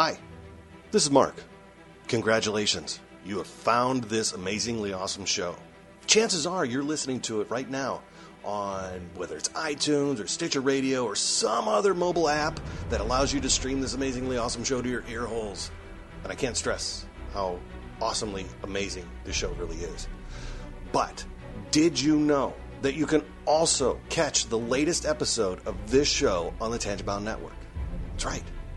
Hi, this is Mark. Congratulations. You have found this amazingly awesome show. Chances are you're listening to it right now on whether it's iTunes or Stitcher Radio or some other mobile app that allows you to stream this amazingly awesome show to your ear holes. And I can't stress how awesomely amazing this show really is. But did you know that you can also catch the latest episode of this show on the Tangibound Network? That's right.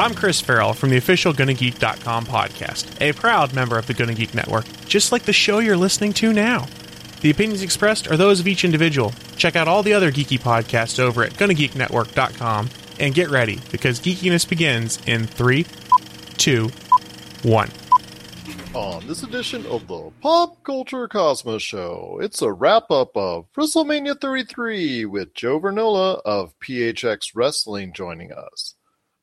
I'm Chris Farrell from the official GonnaGeek.com podcast, a proud member of the Gonna Geek Network, just like the show you're listening to now. The opinions expressed are those of each individual. Check out all the other geeky podcasts over at GonnaGeekNetwork.com and get ready because geekiness begins in three, two, one. On this edition of the Pop Culture Cosmos Show, it's a wrap up of WrestleMania 33 with Joe Vernola of PHX Wrestling joining us.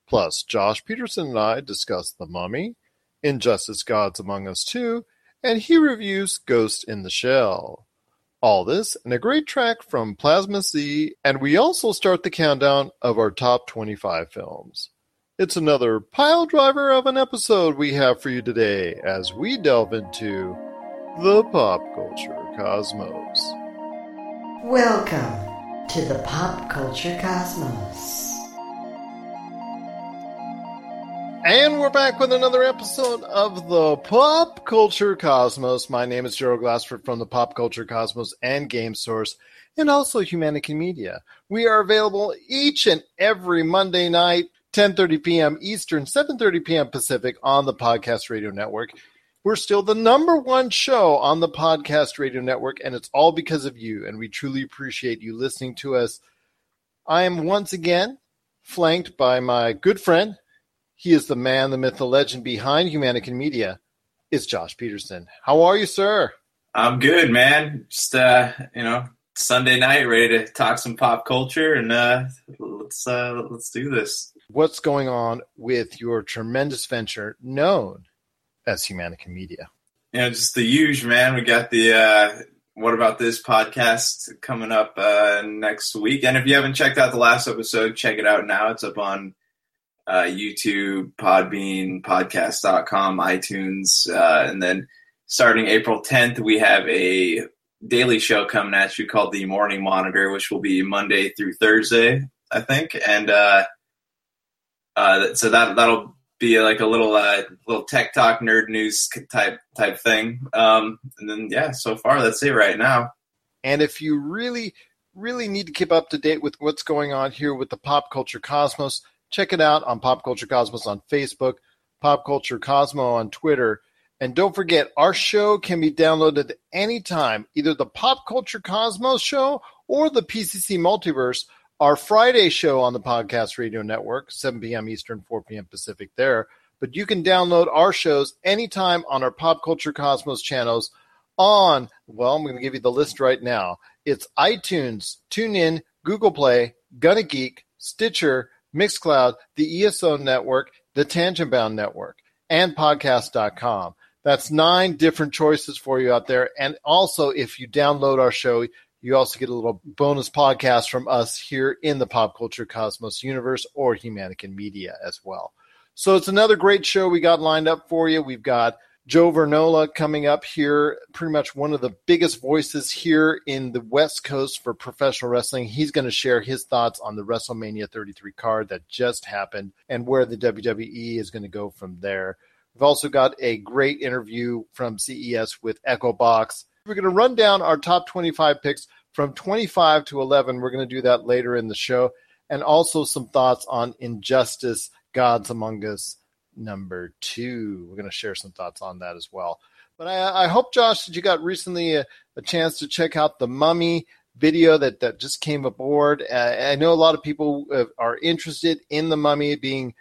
Plus, Josh Peterson and I discuss The Mummy, Injustice Gods Among Us 2, and he reviews Ghost in the Shell. All this and a great track from Plazma Z, and we also start the countdown of our top 25 films. It's another pile driver of an episode we have for you today as we delve into the pop culture cosmos. Welcome to the Pop Culture Cosmos. And we're back with another episode of the Pop Culture Cosmos. My name is Gerald Glassford from the Pop Culture Cosmos and Game Source, and also Humanican Media. We are available each and every Monday night, 10:30 p.m. Eastern, 7:30 p.m. Pacific on the Podcast Radio Network. We're still the number one show on the Podcast Radio Network, and it's all because of you. And we truly appreciate you listening to us. I am once again flanked by my good friend he is the man, the myth, the legend behind Humanican Media. It's Josh Peterson. How are you, sir? I'm good, man. Just uh, you know, Sunday night, ready to talk some pop culture, and uh, let's uh, let's do this. What's going on with your tremendous venture known as Humanican Media? You know, just the huge man. We got the uh, what about this podcast coming up uh, next week, and if you haven't checked out the last episode, check it out now. It's up on uh, YouTube, Podbean, podcast.com, iTunes. Uh, and then starting April 10th, we have a daily show coming at you called The Morning Monitor, which will be Monday through Thursday, I think. And uh, uh, so that, that'll be like a little uh, little tech talk nerd news type type thing. Um, and then yeah, so far that's it right now. And if you really really need to keep up to date with what's going on here with the pop culture cosmos, Check it out on Pop Culture Cosmos on Facebook, Pop Culture Cosmo on Twitter. And don't forget, our show can be downloaded anytime, either the Pop Culture Cosmos show or the PCC Multiverse, our Friday show on the Podcast Radio Network, 7 p.m. Eastern, 4 p.m. Pacific there. But you can download our shows anytime on our Pop Culture Cosmos channels on, well, I'm going to give you the list right now. It's iTunes, TuneIn, Google Play, Gonna Geek, Stitcher, Mixcloud, the ESO Network, the Tangibound Network, and podcast.com. That's nine different choices for you out there. And also, if you download our show, you also get a little bonus podcast from us here in the Pop Culture Cosmos universe or Humanican Media as well. So it's another great show we got lined up for you. We've got Joe Vernola coming up here, pretty much one of the biggest voices here in the West Coast for professional wrestling. He's going to share his thoughts on the WrestleMania 33 card that just happened and where the WWE is going to go from there. We've also got a great interview from CES with Echo Box. We're going to run down our top 25 picks from 25 to 11. We're going to do that later in the show. And also some thoughts on Injustice Gods Among Us number two. We're going to share some thoughts on that as well. But I, I hope, Josh, that you got recently a, a, chance to check out the Mummy video that, that just came aboard. Uh, I know a lot of people uh, are interested in the Mummy being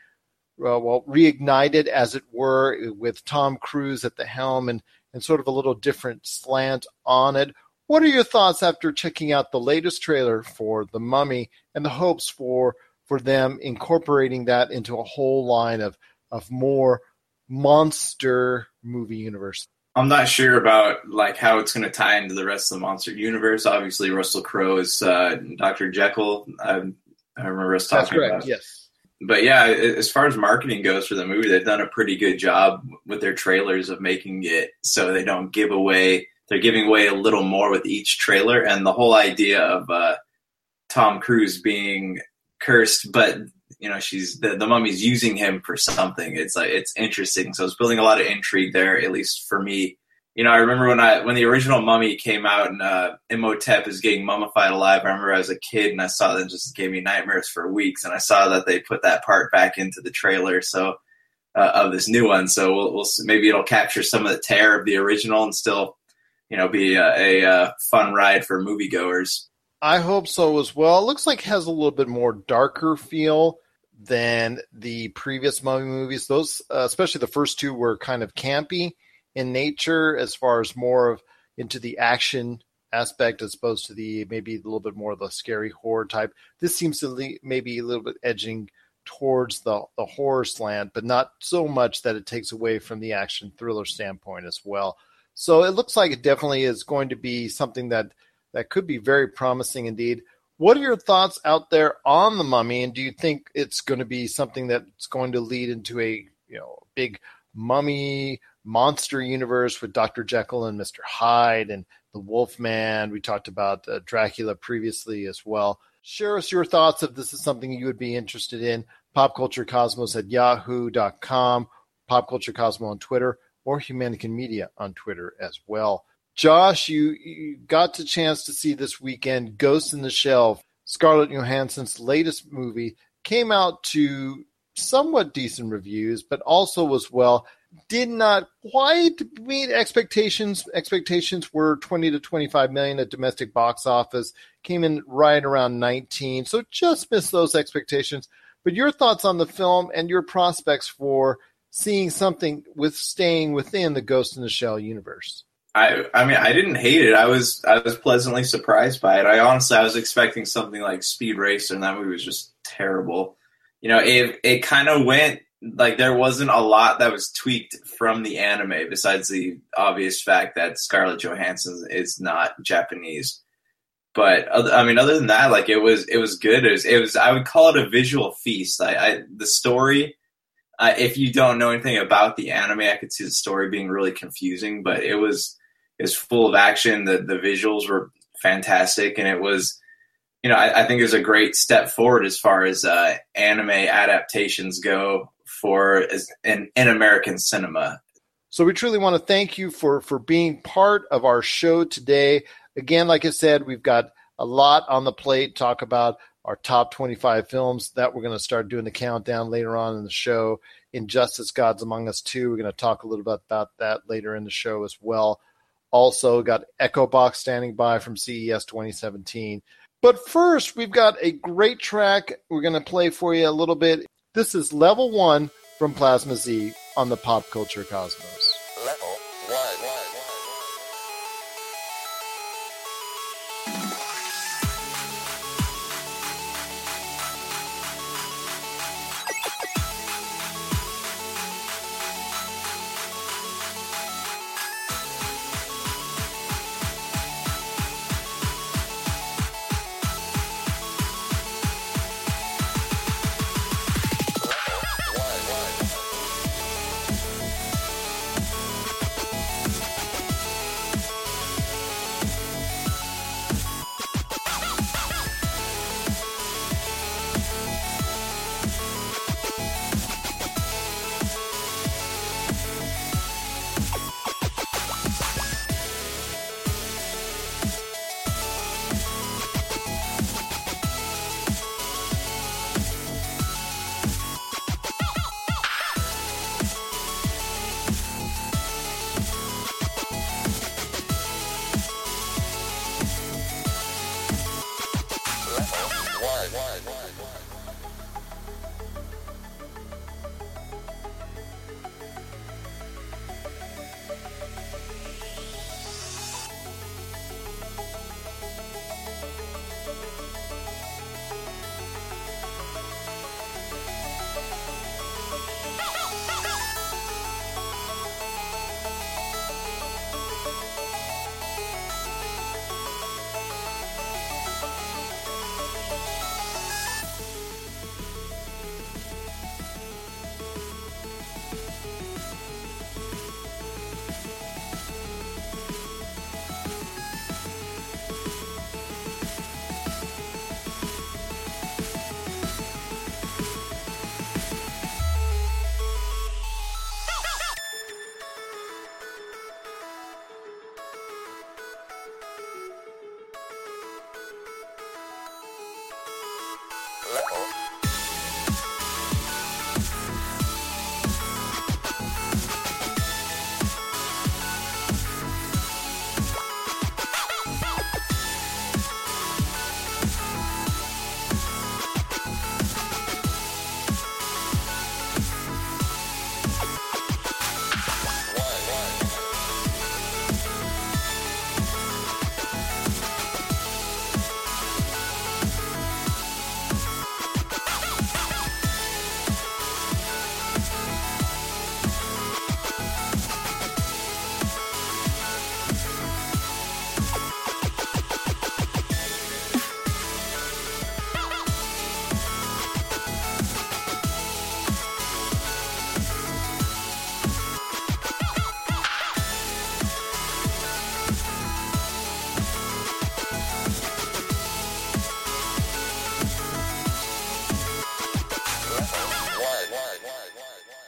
uh, well reignited, as it were, with Tom Cruise at the helm and and sort of a little different slant on it. What are your thoughts after checking out the latest trailer for The Mummy and the hopes for for them incorporating that into a whole line of of more monster movie universe? I'm not sure about like how it's going to tie into the rest of the monster universe. Obviously, Russell Crowe is uh, Dr. Jekyll. I, I remember us talking That's correct, about. Yes but yeah, as far as marketing goes for the movie, they've done a pretty good job with their trailers of making it so they don't give away. They're giving away a little more with each trailer, and the whole idea of uh, Tom Cruise being cursed, but you know she's the, the mummy's using him for something. It's like it's interesting. So it's building a lot of intrigue there, at least for me you know, I remember when I when the original Mummy came out and uh, Imhotep is getting mummified alive. I remember as a kid and I saw that just gave me nightmares for weeks. And I saw that they put that part back into the trailer, so uh, of this new one. So we'll, we'll, maybe it'll capture some of the terror of the original and still, you know, be a, a, a uh, fun ride for moviegoers. I hope so as well. It looks like it has a little bit more darker feel than the previous Mummy movies. Those, uh, especially the first two, were kind of campy in nature as far as more of into the action aspect as opposed to the maybe a little bit more of the scary horror type. This seems to le- maybe a little bit edging towards the, the horror slant, but not so much that it takes away from the action thriller standpoint as well. So it looks like it definitely is going to be something that that could be very promising indeed. What are your thoughts out there on the mummy, and do you think it's going to be something that's going to lead into a you know big mummy monster universe with Dr. Jekyll and Mr. Hyde and the Wolfman. We talked about uh, Dracula previously as well. Share us your thoughts if this is something you would be interested in. PopCultureCosmos at yahoo.com, PopCultureCosmos on Twitter, or Humanican Media on Twitter as well. Josh, you, you got the chance to see this weekend Ghost in the Shell, Scarlett Johansson's latest movie, came out to somewhat decent reviews, but also was well did not quite meet expectations. Expectations were 20 to 25 million at domestic box office, came in right around 19, so just missed those expectations. But your thoughts on the film and your prospects for seeing something with staying within the Ghost in the Shell universe? I, I mean, I didn't hate it. I was, I was pleasantly surprised by it. I honestly, I was expecting something like Speed Racer, and that movie was just terrible. You know, it, it kind of went like there wasn't a lot that was tweaked from the anime besides the obvious fact that Scarlett Johansson is not Japanese. But I mean, other than that, like it was, it was good. It was, it was. I would call it a visual feast. I, I the story. Uh, if you don't know anything about the anime, I could see the story being really confusing. But it was, was full of action. The the visuals were fantastic, and it was you know, I, I, think it was a great step forward as far as uh, anime adaptations go for as, in, in American cinema. So we truly want to thank you for for being part of our show today. Again, like I said, we've got a lot on the plate. Talk about our top 25 films that we're going to start doing the countdown later on in the show. Injustice Gods Among Us 2. We're going to talk a little bit about that later in the show as well. Also, got Echo Box standing by from CES 2017. But first, we've got a great track we're going to play for you a little bit. This is level one from Plazma Z on the Pop Culture Cosmos.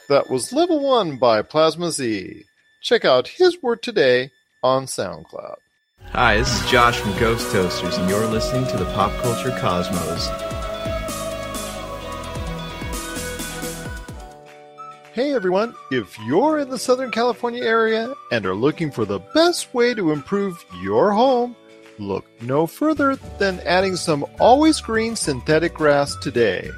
That was Level 1 by Plazma Z. Check out his work today on SoundCloud. Hi, this is Josh from Ghost Toasters, and you're listening to the Pop Culture Cosmos. Hey everyone, if you're in the Southern California area and are looking for the best way to improve your home, look no further than adding some always green synthetic grass today.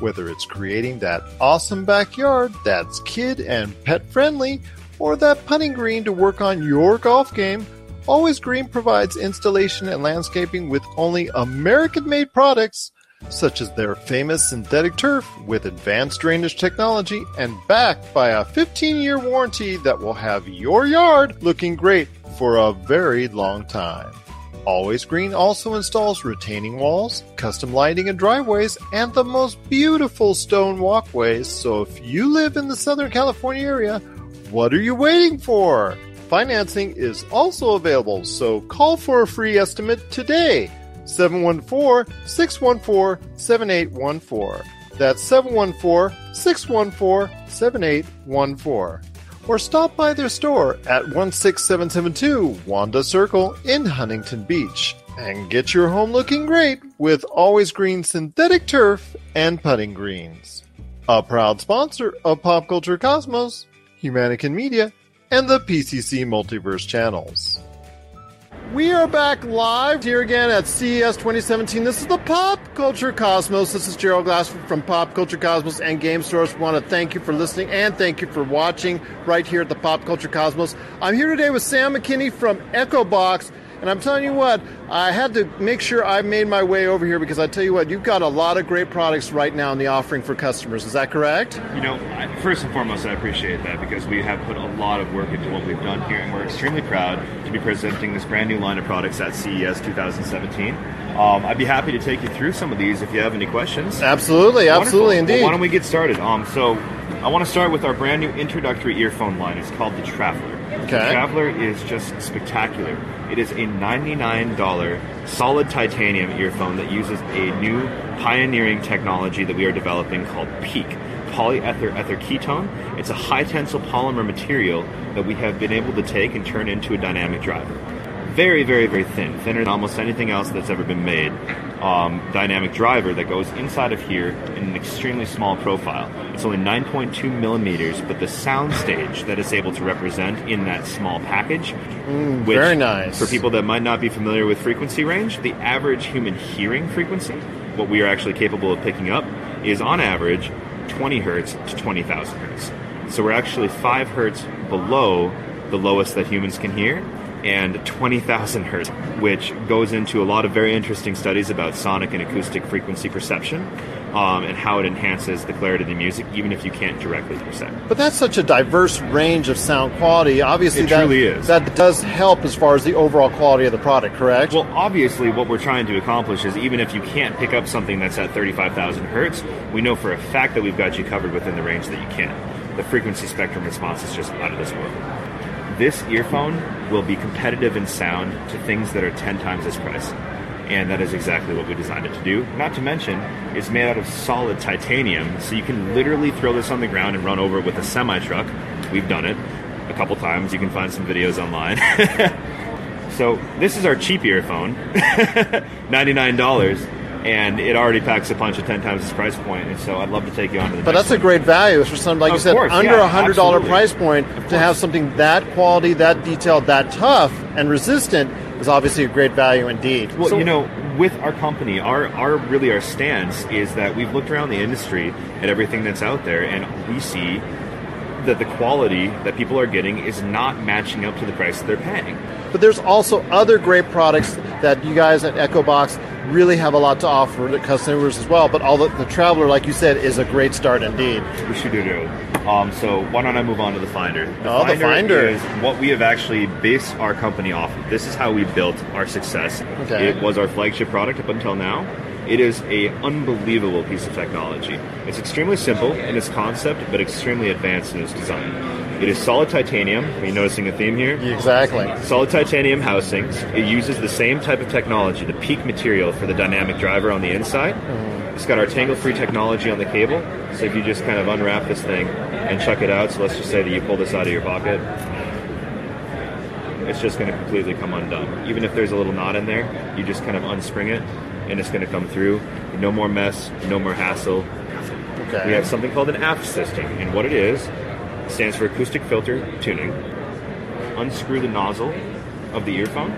Whether it's creating that awesome backyard that's kid and pet friendly, or that putting green to work on your golf game, Always Green provides installation and landscaping with only American made products such as their famous synthetic turf with advanced drainage technology and backed by a 15 year warranty that will have your yard looking great for a very long time. Always Green also installs retaining walls, custom lighting and driveways, and the most beautiful stone walkways. So if you live in the Southern California area, what are you waiting for? Financing is also available, so call for a free estimate today. 714 614 7814. That's 714 614 7814. Or stop by their store at 16772 Wanda Circle in Huntington Beach and get your home looking great with always green synthetic turf and putting greens. A proud sponsor of Pop Culture Cosmos, Humanican Media, and the PCC Multiverse channels. We are back live here again at CES 2017. This is the Pop Culture Cosmos. This is Gerald Glass from Pop Culture Cosmos and Game Source. We want to thank you for listening and thank you for watching right here at the Pop Culture Cosmos. I'm here today with Sam McKinney from EchoBox. And I'm telling you what, I had to make sure I made my way over here because I tell you what, you've got a lot of great products right now in the offering for customers. Is that correct? You know, first and foremost, I appreciate that because we have put a lot of work into what we've done here, and we're extremely proud to be presenting this brand new line of products at CES 2017. Um, I'd be happy to take you through some of these if you have any questions. Absolutely, absolutely, Wonderful. indeed. Well, why don't we get started? Um, so, I want to start with our brand new introductory earphone line. It's called the Traveler. The Okay. Traveler is just spectacular. It is a $99 solid titanium earphone that uses a new pioneering technology that we are developing called PEEK. Polyether ether ketone. It's a high tensile polymer material that we have been able to take and turn into a dynamic driver very, very, very thin, thinner than almost anything else that's ever been made. Um, dynamic driver that goes inside of here in an extremely small profile. It's only 9.2 millimeters, but the sound stage that it's able to represent in that small package, which, very nice. For people that might not be familiar with frequency range, the average human hearing frequency, what we are actually capable of picking up, is on average 20 hertz to 20,000 hertz. So we're actually 5 hertz below the lowest that humans can hear and 20,000 hertz, which goes into a lot of very interesting studies about sonic and acoustic frequency perception um, and how it enhances the clarity of the music, even if you can't directly perceive. But that's such a diverse range of sound quality. Obviously, It that, truly is. that does help as far as the overall quality of the product, correct? Well, obviously, what we're trying to accomplish is even if you can't pick up something that's at 35,000 hertz, we know for a fact that we've got you covered within the range that you can. The frequency spectrum response is just out of this world. This earphone will be competitive in sound to things that are 10 times its price. And that is exactly what we designed it to do. Not to mention, it's made out of solid titanium, so you can literally throw this on the ground and run over it with a semi truck. We've done it a couple times. You can find some videos online. So this is our cheap earphone, ninety-nine dollars, and it already packs a punch at ten times its price point. And so I'd love to take you on to the. But that's a great value for something like you said, course, under yeah, a hundred dollar price point to have something that quality, that detailed, that tough and resistant is obviously a great value indeed. Well, So- you know, with our company, our, our really our stance is that we've looked around the industry at everything that's out there, and we see that the quality that people are getting is not matching up to the price that they're paying. But there's also other great products that you guys at EchoBox really have a lot to offer to customers as well. But all the, the Traveler, like you said, is a great start indeed. We should do. Um, so why don't I move on to the Finder? Oh, the Finder. is what we have actually based our company off of. This is how we built our success. Okay. It was our flagship product up until now. It is a unbelievable piece of technology. It's extremely simple in its concept, but extremely advanced in its design. It is solid titanium. Are you noticing a theme here? Exactly. Solid titanium housings. It uses the same type of technology, the PEEK material for the dynamic driver on the inside. Mm-hmm. It's got our tangle-free technology on the cable. So if you just kind of unwrap this thing, and check it out. So let's just say that you pull this out of your pocket. It's just going to completely come undone. Even if there's a little knot in there, you just kind of unspring it and it's going to come through. No more mess, no more hassle. Okay. We have something called an aft system, and what it is it stands for acoustic filter tuning. Unscrew the nozzle of the earphone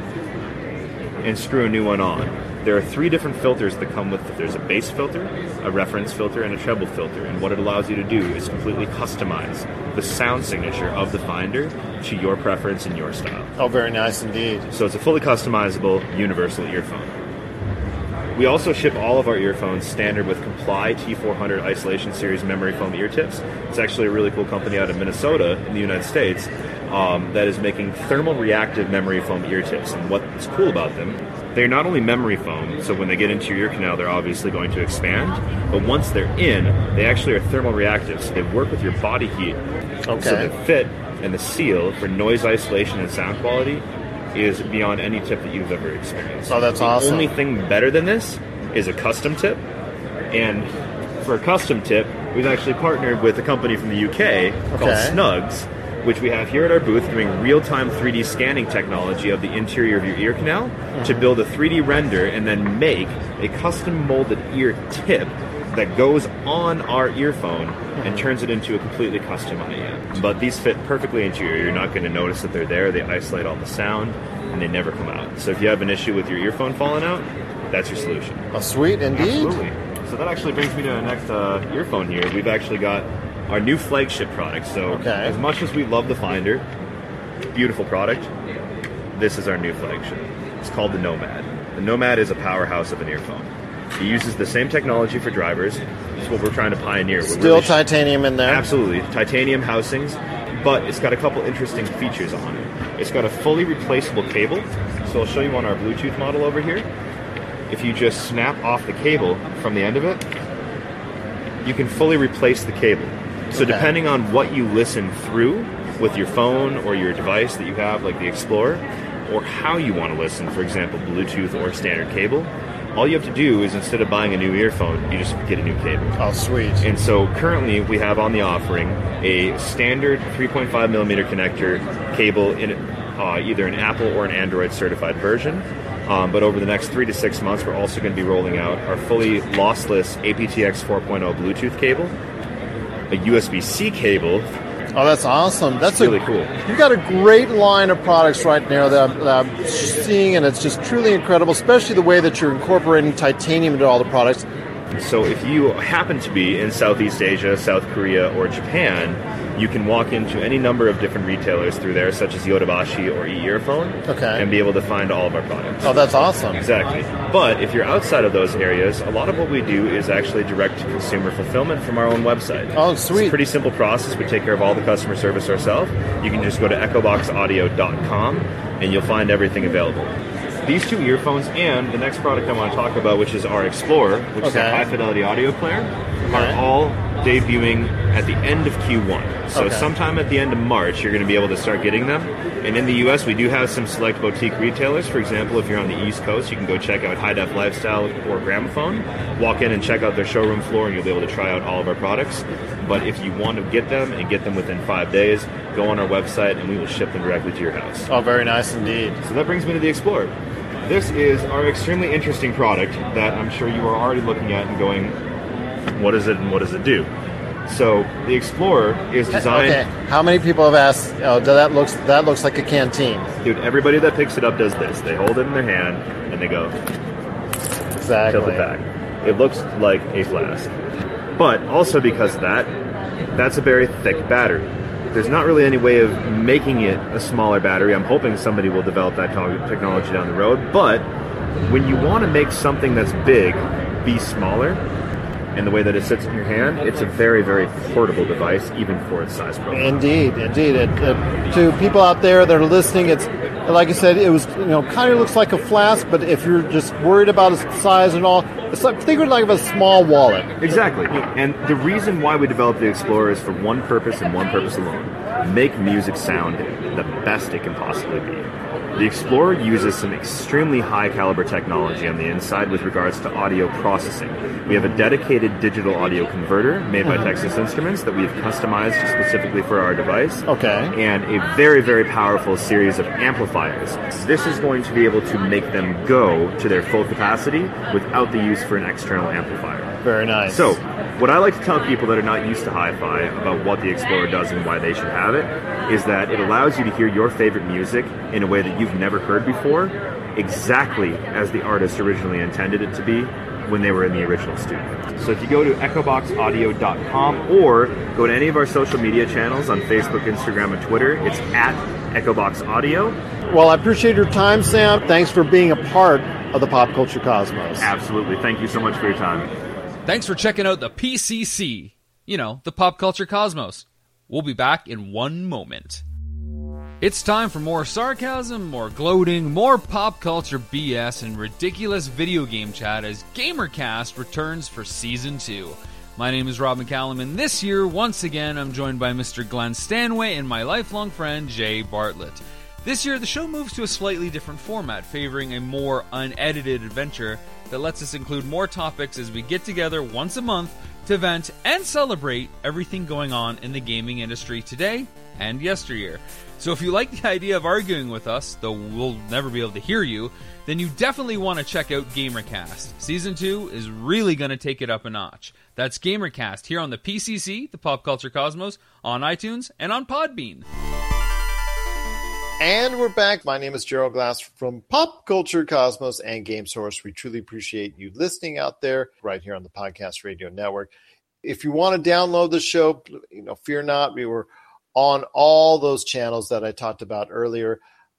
and screw a new one on. There are three different filters that come with it. There's a bass filter, a reference filter, and a treble filter. And what it allows you to do is completely customize the sound signature of the Finder to your preference and your style. Oh, very nice indeed. So it's a fully customizable universal earphone. We also ship all of our earphones standard with Comply T400 Isolation Series memory foam ear tips. It's actually a really cool company out of Minnesota in the United States um, that is making thermal reactive memory foam ear tips. And what's cool about them, they're not only memory foam, so when they get into your ear canal, they're obviously going to expand, but once they're in, they actually are thermal reactive. So they work with your body heat. Okay. So the fit and the seal for noise isolation and sound quality is beyond any tip that you've ever experienced. Oh, that's the awesome. only thing better than this is a custom tip. And for a custom tip, we've actually partnered with a company from the UK called Snugs, which we have here at our booth doing real-time 3D scanning technology of the interior of your ear canal to Mm-hmm. build a 3D render and then make a custom molded ear tip that goes on our earphone and turns it into a completely custom IEM. But these fit perfectly into your ear. You're not going to notice that they're there. They isolate all the sound and they never come out. So if you have an issue with your earphone falling out, that's your solution. Oh, sweet indeed. Absolutely. So that actually brings me to the next uh, earphone here. We've actually got our new flagship product. So Okay. as much as we love the Finder, beautiful product, this is our new flagship. It's called the Nomad. The Nomad is a powerhouse of an earphone. It uses the same technology for drivers. It's what we're trying to pioneer. We're Still really titanium in there. Absolutely, titanium housings, but it's got a couple interesting features on it. It's got a fully replaceable cable, so I'll show you on our Bluetooth model over here. If you just snap off the cable from the end of it, you can fully replace the cable. So Okay. depending on what you listen through with your phone or your device that you have, like the Explorer, or how you want to listen, for example, Bluetooth or standard cable, all you have to do is instead of buying a new earphone, you just get a new cable. Oh, sweet. And so currently we have on the offering a standard 3.5 millimeter connector cable in uh, either an Apple or an Android certified version. Um, but over the next three to six months, we're also going to be rolling out our fully lossless aptX 4.0 Bluetooth cable, a USB C cable. Oh, that's awesome. That's really a, cool. You've got a great line of products right now that that I'm seeing, and it's just truly incredible, especially the way that you're incorporating titanium into all the products. So if you happen to be in Southeast Asia, South Korea, or Japan, you can walk into any number of different retailers through there, such as Yodobashi or e-earphone, Okay. and be able to find all of our products. Oh, that's awesome. Exactly. But if you're outside of those areas, a lot of what we do is actually direct to consumer fulfillment from our own website. Oh, It's sweet. a pretty simple process. We take care of all the customer service ourselves. You can just go to echoboxaudio.com and you'll find everything available. These two earphones and the next product I want to talk about, which is our Explorer, which is a high fidelity audio player, Okay. are all debuting at the end of Q1. So Okay. sometime at the end of March, you're going to be able to start getting them. And in the U.S., we do have some select boutique retailers. For example, if you're on the East Coast, you can go check out High Def Lifestyle or Gramophone. Walk in and check out their showroom floor, and you'll be able to try out all of our products. But if you want to get them and get them within five days, go on our website, and we will ship them directly to your house. Oh, very nice indeed. So that brings me to the Explorer. This is our extremely interesting product that I'm sure you are already looking at and going, what is it and what does it do? So the Explorer is eh, designed. Okay. How many people have asked? Oh, that looks that looks like a canteen. Dude, everybody that picks it up does this. They hold it in their hand and they go Exactly. tilt it back. It looks like a flask. But also because of that, that's a very thick battery. There's not really any way of making it a smaller battery. I'm hoping somebody will develop that technology down the road. But when you want to make something that's big be smaller, and the way that it sits in your hand, it's a very, very portable device, even for its size profile. Indeed, indeed. It, it, to people out there that are listening, it's like I said, it was you know kind of looks like a flask, but if you're just worried about its size and all, it's like think of it like a small wallet. Exactly. And the reason why we developed the Explorer is for one purpose and one purpose alone make music sound the best it can possibly be. The Explorer uses some extremely high caliber technology on the inside with regards to audio processing. We have a dedicated digital audio converter made by uh-huh. Texas Instruments that we've customized specifically for our device. Okay. And a very, very powerful series of amplifiers. This is going to be able to make them go to their full capacity without the use for an external amplifier. Very nice. So, what I like to tell people that are not used to hi-fi about what the Explorer does and why they should have it is that it allows you to hear your favorite music in a way that you've never heard before, exactly as the artist originally intended it to be when they were in the original studio. So if you go to echoboxaudio.com or go to any of our social media channels on Facebook, Instagram, and Twitter, it's at Echobox Audio. Well, I appreciate your time, Sam. Thanks for being a part of the pop culture cosmos. Absolutely. Thank you so much for your time. Thanks for checking out the PCC, you know, the pop culture cosmos. We'll be back in one moment. It's time for more sarcasm, more gloating, more pop culture BS, and ridiculous video game chat as GamerCast returns for season 2. My name is Rob McCallum, and this year, once again, I'm joined by Mr. Glenn Stanway and my lifelong friend, Jay Bartlett. This year, the show moves to a slightly different format, favoring a more unedited adventure that lets us include more topics as we get together once a month to vent and celebrate everything going on in the gaming industry today and yesteryear. So if you like the idea of arguing with us, though we'll never be able to hear you, then you definitely want to check out GamerCast. Season 2 is really going to take it up a notch. That's GamerCast here on the PCC, the Pop Culture Cosmos, on iTunes, and on Podbean. And we're back. My name is Gerald Glass from Pop Culture Cosmos and Game Source. We truly appreciate you listening out there right here on the Podcast Radio Network. If you want to download the show, you know, fear not. We were on all those channels that I talked about earlier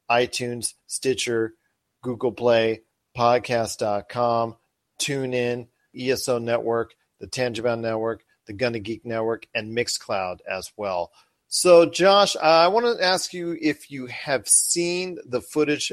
iTunes, Stitcher, Google Play, podcast.com, TuneIn, ESO Network, the Tangibound Network, the Gonna Geek Network, and Mixcloud as well. So, Josh, I want to ask you if you have seen the footage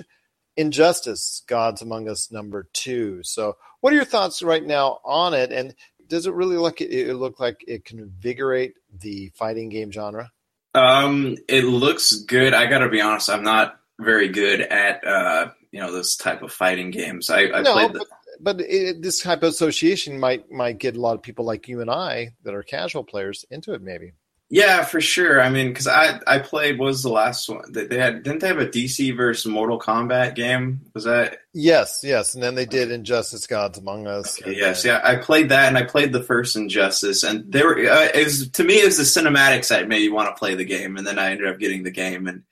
Injustice Gods Among Us number two. So, what are your thoughts right now on it? And does it really look it look like it can invigorate the fighting game genre? Um, it looks good. I got to be honest. I'm not very good at uh, you know this type of fighting games. I, I no, played the, but, but it, this type of association might might get a lot of people like you and I that are casual players into it. Maybe. Yeah, for sure. I mean, because I I played what was the last one they, they had didn't they have a DC versus Mortal Kombat game? Was that Yes, yes, and then they did Injustice Gods Among Us. Okay, yes, yeah, I played that, and I played the first Injustice, and there were uh, it was to me it was the cinematics that made me want to play the game, and then I ended up getting the game, and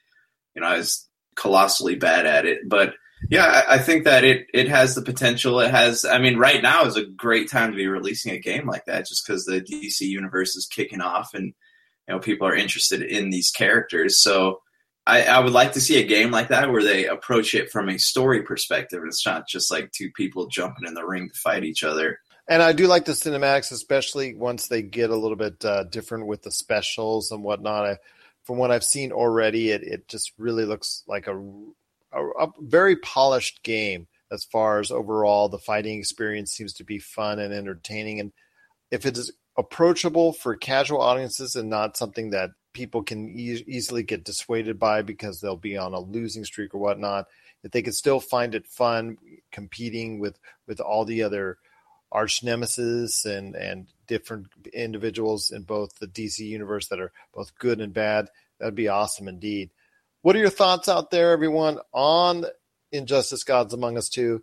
you know I was colossally bad at it, but yeah, I, I think that it it has the potential. It has, I mean, right now is a great time to be releasing a game like that, just because the DC universe is kicking off, and you know people are interested in these characters, so. I, I would like to see a game like that where they approach it from a story perspective. It's not just like two people jumping in the ring to fight each other. And I do like the cinematics, especially once they get a little bit uh, different with the specials and whatnot. I, from what I've seen already, it, it just really looks like a, a, a very polished game as far as overall the fighting experience seems to be fun and entertaining. And if it is approachable for casual audiences and not something that people can e- easily get dissuaded by because they'll be on a losing streak or whatnot, if they could still find it fun competing with with all the other arch nemesis and and different individuals in both the DC universe that are both good and bad, that'd be awesome indeed. What are your thoughts out there, everyone, on Injustice Gods Among Us 2?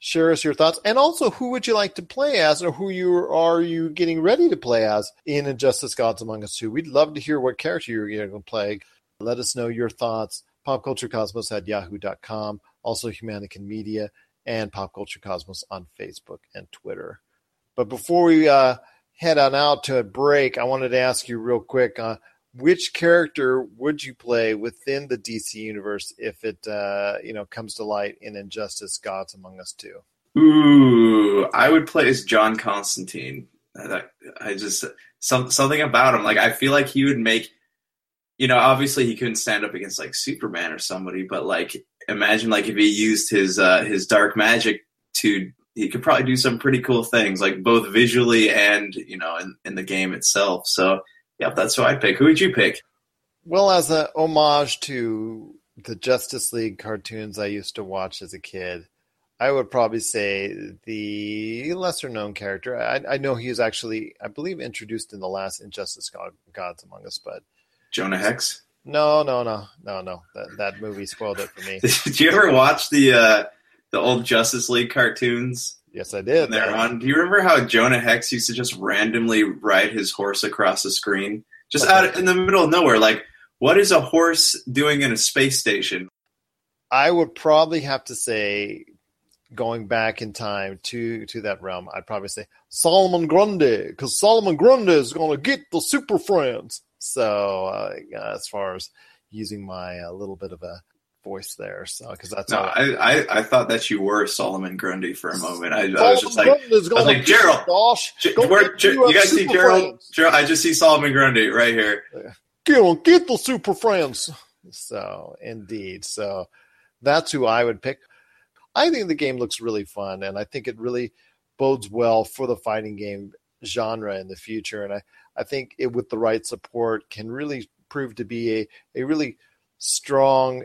Share us your thoughts, and also who would you like to play as, or who you are you getting ready to play as in Injustice Gods Among Us 2? We'd love to hear what character you're going to play. Let us know your thoughts. Popculturecosmos at yahoo.com, also Humanican Media, and Pop Culture Cosmos on Facebook and Twitter. But before we uh, head on out to a break, I wanted to ask you real quick uh, which character would you play within the DC universe if it uh, you know comes to light in Injustice: Gods Among Us Two? Ooh, I would play as John Constantine. I, just some, something about him. Like I feel like he would make. You know, obviously he couldn't stand up against like Superman or somebody, but like imagine like if he used his uh, his dark magic to he could probably do some pretty cool things, like both visually and you know in, in the game itself. So Yep, that's who I pick. Who would you pick? Well, as a homage to the Justice League cartoons I used to watch as a kid, I would probably say the lesser known character. I, I know he was actually, I believe, introduced in the last Injustice God, Gods Among Us, but Jonah Hex. no, no, no, no, no. That that movie spoiled it for me. Did you ever watch the uh, the old Justice League cartoons? Yes, I did. They're on. Do you remember how Jonah Hex used to just randomly ride his horse across the screen, just out in the middle of nowhere? Like, what is a horse doing in a space station? I would probably have to say, going back in time to to that realm, I'd probably say Solomon Grundy because Solomon Grundy is going to get the Super Friends. So uh, as far as using my uh, little bit of a voice there, so because that's No. I, I I thought that you were Solomon Grundy for a moment. I, I was just like, Grundy I was like Gerald. Gosh, Ger- Go where- get Ger- you guys uh, see Super Gerald? Friends. Gerald? I just see Solomon Grundy right here. Get on, get the Super Friends. So indeed, so that's who I would pick. I think the game looks really fun, and I think it really bodes well for the fighting game genre in the future. And I, I think it, with the right support, can really prove to be a, a really strong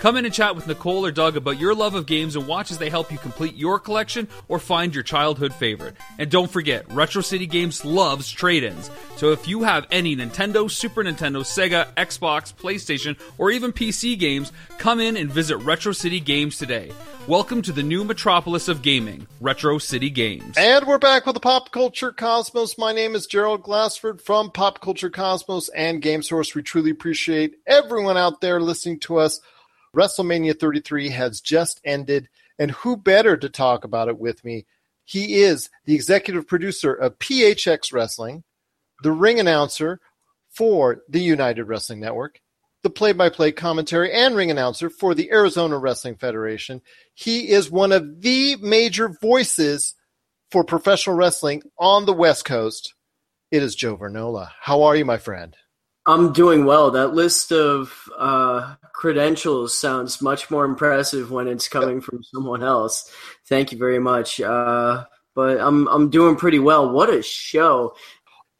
Come in and chat with Nicole or Doug about your love of games and watch as they help you complete your collection or find your childhood favorite. And don't forget, Retro City Games loves trade ins. So if you have any Nintendo, Super Nintendo, Sega, Xbox, PlayStation, or even PC games, come in and visit Retro City Games today. Welcome to the new metropolis of gaming, Retro City Games. And we're back with the Pop Culture Cosmos. My name is Gerald Glassford from Pop Culture Cosmos and Game Source. We truly appreciate everyone out there listening to us. WrestleMania 33 has just ended, and who better to talk about it with me? He is the executive producer of PHX Wrestling, the ring announcer for the United Wrestling Network, the play by play commentary and ring announcer for the Arizona Wrestling Federation. He is one of the major voices for professional wrestling on the West Coast. It is Joe Vernola. How are you, my friend? I'm doing well. That list of uh, credentials sounds much more impressive when it's coming from someone else. Thank you very much. Uh, but I'm I'm doing pretty well. What a show!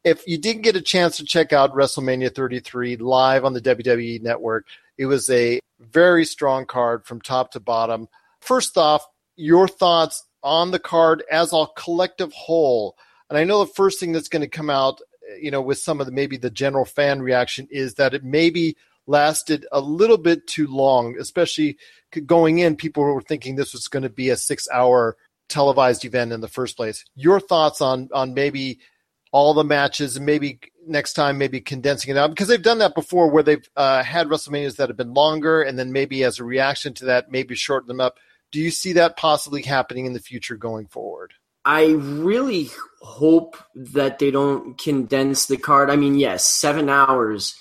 If you didn't get a chance to check out WrestleMania 33 live on the WWE network, it was a very strong card from top to bottom. First off, your thoughts on the card as a collective whole. And I know the first thing that's going to come out, you know, with some of the maybe the general fan reaction is that it maybe lasted a little bit too long, especially going in. People were thinking this was going to be a six hour televised event in the first place. Your thoughts on on maybe all the matches and maybe next time maybe condensing it out because they've done that before where they've uh, had WrestleManias that have been longer and then maybe as a reaction to that maybe shorten them up. Do you see that possibly happening in the future going forward? I really hope that they don't condense the card. I mean, yes, seven hours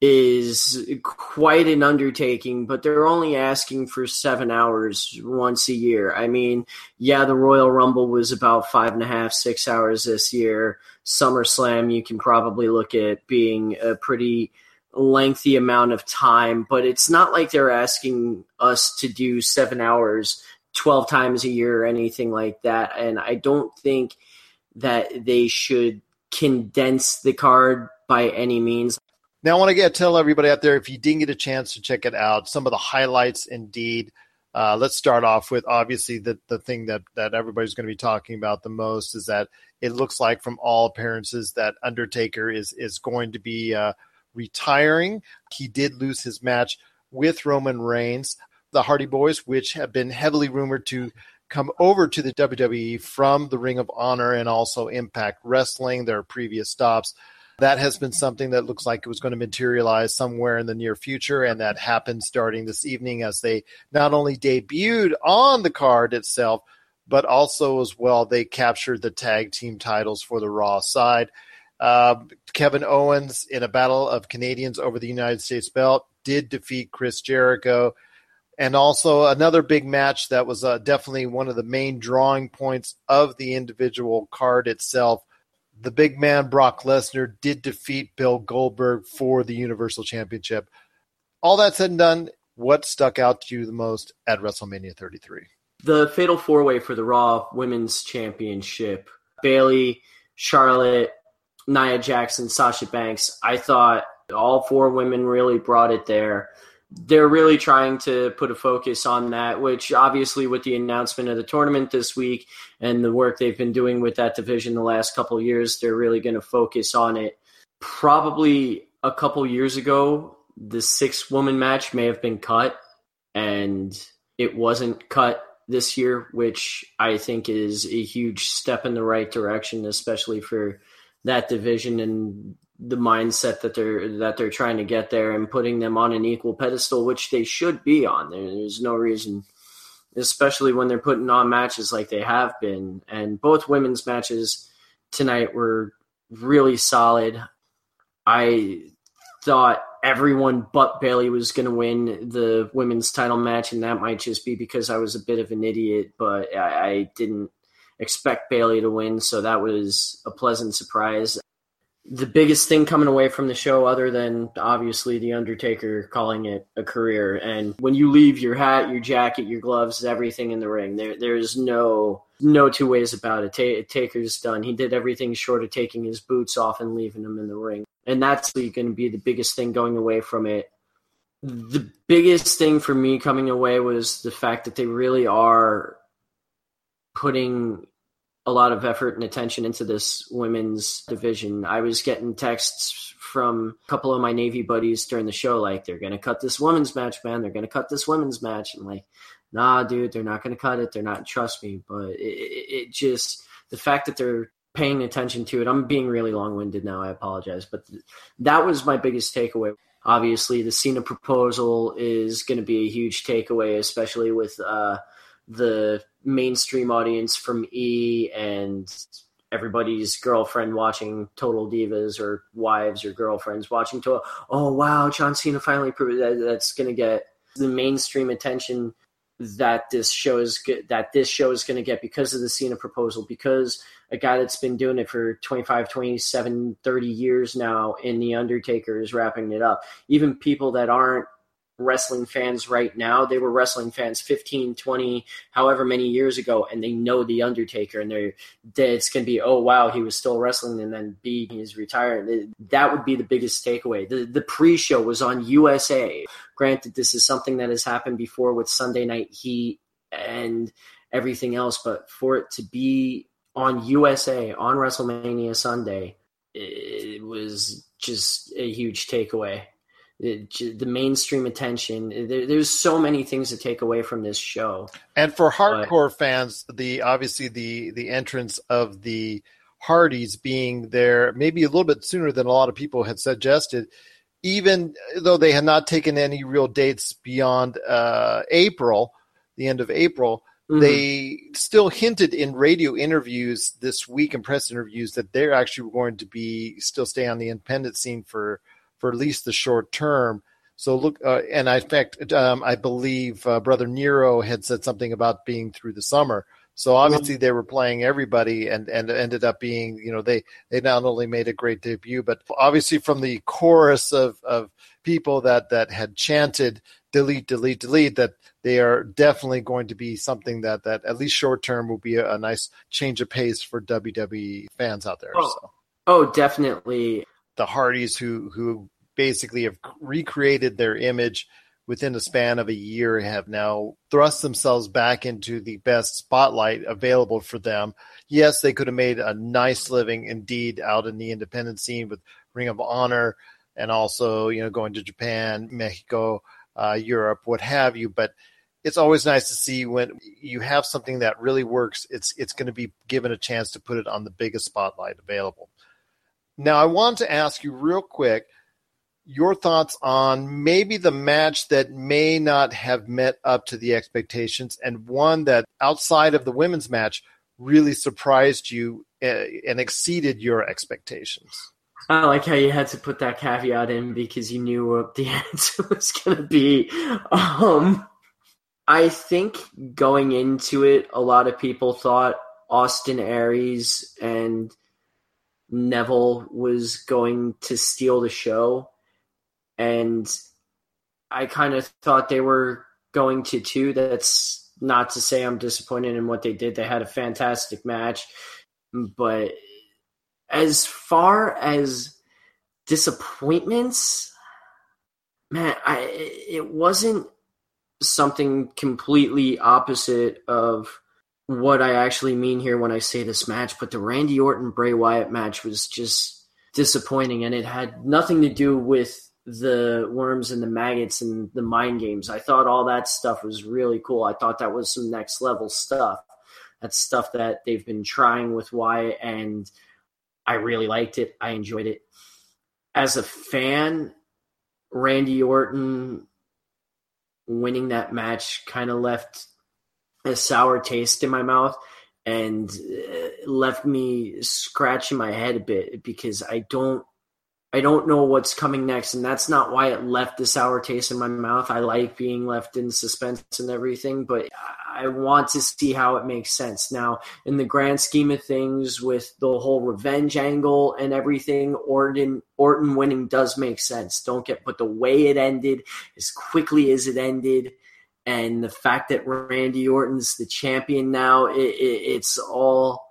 is quite an undertaking, but they're only asking for seven hours once a year. I mean, yeah, the Royal Rumble was about five and a half, six hours this year. SummerSlam, you can probably look at being a pretty lengthy amount of time, but it's not like they're asking us to do seven hours 12 times a year or anything like that. And I don't think that they should condense the card by any means. Now, I want to get tell everybody out there if you didn't get a chance to check it out, some of the highlights indeed. Uh, let's start off with obviously the, the thing that, that everybody's going to be talking about the most is that it looks like from all appearances that Undertaker is is going to be uh, retiring. He did lose his match with Roman Reigns. The Hardy Boys, which have been heavily rumored to come over to the WWE from the Ring of Honor and also Impact Wrestling, their previous stops. That has been something that looks like it was going to materialize somewhere in the near future, and that happened starting this evening as they not only debuted on the card itself, but also as well they captured the tag team titles for the Raw side. Uh, Kevin Owens in a battle of Canadians over the United States belt did defeat Chris Jericho. And also another big match that was uh, definitely one of the main drawing points of the individual card itself. the big man Brock Lesnar did defeat Bill Goldberg for the Universal Championship. All that said and done, what stuck out to you the most at WrestleMania 33? The Fatal Four Way for the Raw Women's Championship. Bayley, Charlotte, Nia Jax, Sasha Banks. I thought all four women really brought it there. They're really trying to put a focus on that, which obviously, with the announcement of the tournament this week and the work they've been doing with that division the last couple years, they're really going to focus on it. Probably a couple years ago, the six woman match may have been cut, and it wasn't cut this year, which I think is a huge step in the right direction, especially for that division and the mindset that they're that they're trying to get there and putting them on an equal pedestal, which they should be on. There's no reason, especially when they're putting on matches like they have been. And both women's matches tonight were really solid. I thought everyone but Bayley was going to win the women's title match, and that might just be because I was a bit of an idiot, but I, I didn't expect Bayley to win, so that was a pleasant surprise the biggest thing coming away from the show, other than obviously the Undertaker calling it a career, and when you leave your hat, your jacket, your gloves, everything in the ring, there there's no no two ways about it. Ta- Taker's done. He did everything short of taking his boots off and leaving them in the ring, and that's going to be the biggest thing going away from it. The biggest thing for me coming away was the fact that they really are putting a lot of effort and attention into this women's division. I was getting texts from a couple of my Navy buddies during the show, like, they're going to cut this women's match, man. They're going to cut this women's match. I'm like, nah, dude, they're not going to cut it. They're not, trust me. But it, it, just, the fact that they're paying attention to it, I'm being really long winded now. I apologize. But th- that was my biggest takeaway. Obviously, the Cena proposal is going to be a huge takeaway, especially with, uh, the mainstream audience from E and everybody's girlfriend watching Total Divas or wives or girlfriends watching Total. Oh wow, John Cena finally proved that that's going to get the mainstream attention that this show is that this show is going to get because of the Cena proposal because a guy that's been doing it for 25 27 30 years now in the Undertaker is wrapping it up even people that aren't wrestling fans right now. They were wrestling fans 15, 20, however many years ago, and they know The Undertaker, and they're, it's going to be, oh, wow, he was still wrestling, and then B, he's retired. That would be the biggest takeaway. The, the pre show was on USA. Granted, this is something that has happened before with Sunday Night Heat and everything else, but for it to be on USA on WrestleMania Sunday, it was just a huge takeaway the mainstream attention. There, there's so many things to take away from this show. And for hardcore but, fans, the obviously the the entrance of the Hardys being there maybe a little bit sooner than a lot of people had suggested, even though they had not taken any real dates beyond uh, April, the end of April. Mm-hmm. They still hinted in radio interviews this week and press interviews that they're actually going to be still stay on the independent scene for for at least the short term. So look, uh, and I, in fact, um, I believe uh, Brother Nero had said something about being through the summer. So obviously they were playing everybody, and and ended up being, you know, they they not only made a great debut, but obviously from the chorus of of people that that had chanted delete, delete, delete, that they are definitely going to be something that that at least short term will be a, a nice change of pace for WWE fans out there. Oh, so. oh definitely the Hardys who who basically have recreated their image within the span of a year have now thrust themselves back into the best spotlight available for them. Yes, they could have made a nice living indeed out in the independent scene with Ring of Honor and also, you know, going to Japan, Mexico, uh, Europe, what have you. But it's always nice to see when you have something that really works. It's it's going to be given a chance to put it on the biggest spotlight available. Now, I want to ask you real quick your thoughts on maybe the match that may not have met up to the expectations and one that outside of the women's match really surprised you eh, and exceeded your expectations. I like how you had to put that caveat in because you knew what the answer was going to be. Um, I think going into it, a lot of people thought Austin Aries and Neville was going to steal the show. And I kind of thought they were going to too. That's not to say I'm disappointed in what they did. They had a fantastic match. But as far as disappointments, man, I it wasn't something completely opposite of what I actually mean here when I say this match, but the Randy Orton Bray Wyatt match was just disappointing, and it had nothing to do with the worms and the maggots and the mind games. I thought all that stuff was really cool. I thought that was some next level stuff. That's stuff that they've been trying with Wyatt, and I really liked it. I enjoyed it. As a fan, Randy Orton winning that match kind of left a sour taste in my mouth and uh, left me scratching my head a bit because I don't I don't know what's coming next and that's not why it left the sour taste in my mouth. I like being left in suspense and everything, but I want to see how it makes sense. Now, in the grand scheme of things with the whole revenge angle and everything, Orton Orton winning does make sense. Don't get but the way it ended as quickly as it ended and the fact that Randy Orton's the champion now, it, it, it's all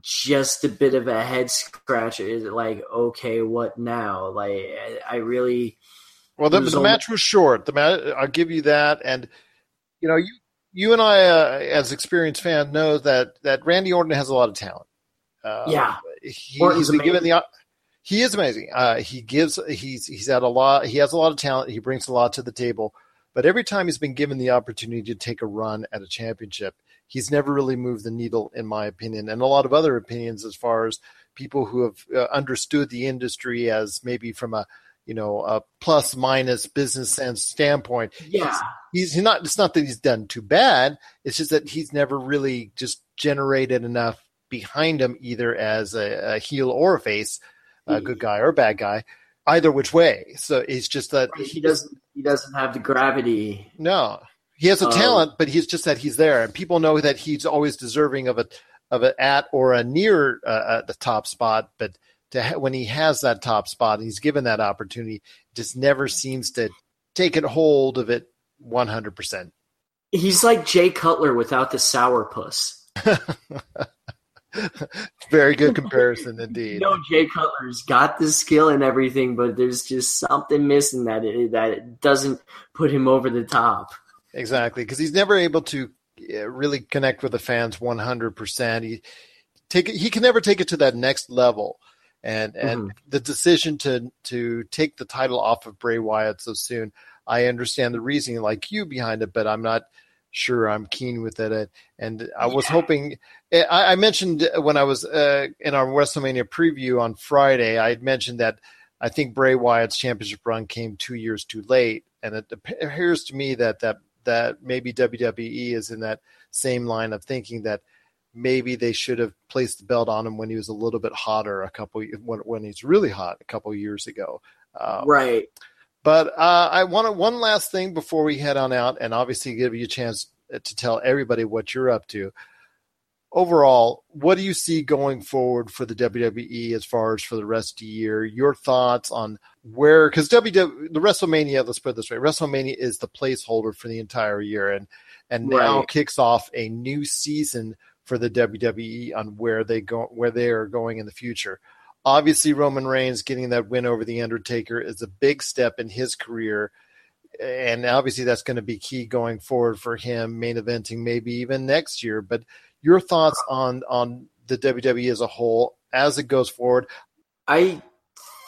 just a bit of a head scratcher. Is it like, okay, what now? Like, I, I really. Well, the, the match was short. The match, I'll give you that, and you know, you you and I, uh, as experienced fans, know that that Randy Orton has a lot of talent. Uh, yeah, he, he's given the. He is amazing. Uh, he gives. He's he's had a lot. He has a lot of talent. He brings a lot to the table. But every time he's been given the opportunity to take a run at a championship, he's never really moved the needle, in my opinion, and a lot of other opinions as far as people who have uh, understood the industry as maybe from a you know a plus minus business sense standpoint. Yeah, he's, he's not. It's not that he's done too bad. It's just that he's never really just generated enough behind him, either as a, a heel or a face, a good guy or a bad guy, either which way. So it's just that he doesn't he doesn't have the gravity. No, he has a um, talent, but he's just that he's there, and people know that he's always deserving of a of an at or a near uh, the top spot. But to ha- when he has that top spot and he's given that opportunity, just never seems to take it hold of it one hundred percent. He's like Jay Cutler without the sourpuss. Very good comparison indeed. you know, Jay Cutler's got the skill and everything, but there's just something missing that it, that it doesn't put him over the top. Exactly, because he's never able to really connect with the fans 100%. He take he can never take it to that next level. And and mm-hmm. the decision to to take the title off of Bray Wyatt so soon, I understand the reasoning like you behind it, but I'm not sure I'm keen with it. And I was yeah. hoping, I, I, mentioned when I was uh, in our WrestleMania preview on Friday, I had mentioned that I think Bray Wyatt's championship run came two years too late. And it appears to me that, that, that maybe WWE is in that same line of thinking that maybe they should have placed the belt on him when he was a little bit hotter a couple when when he's really hot a couple years ago. Um, right. But uh, I want one last thing before we head on out, and obviously give you a chance to tell everybody what you're up to. Overall, what do you see going forward for the WWE as far as for the rest of the year? Your thoughts on where, because WWE, the WrestleMania, let's put it this way, WrestleMania is the placeholder for the entire year, and and right. now kicks off a new season for the WWE on where they go, where they are going in the future. Obviously, Roman Reigns getting that win over The Undertaker is a big step in his career. And obviously, that's going to be key going forward for him, main eventing maybe even next year. But your thoughts on, on the WWE as a whole as it goes forward? I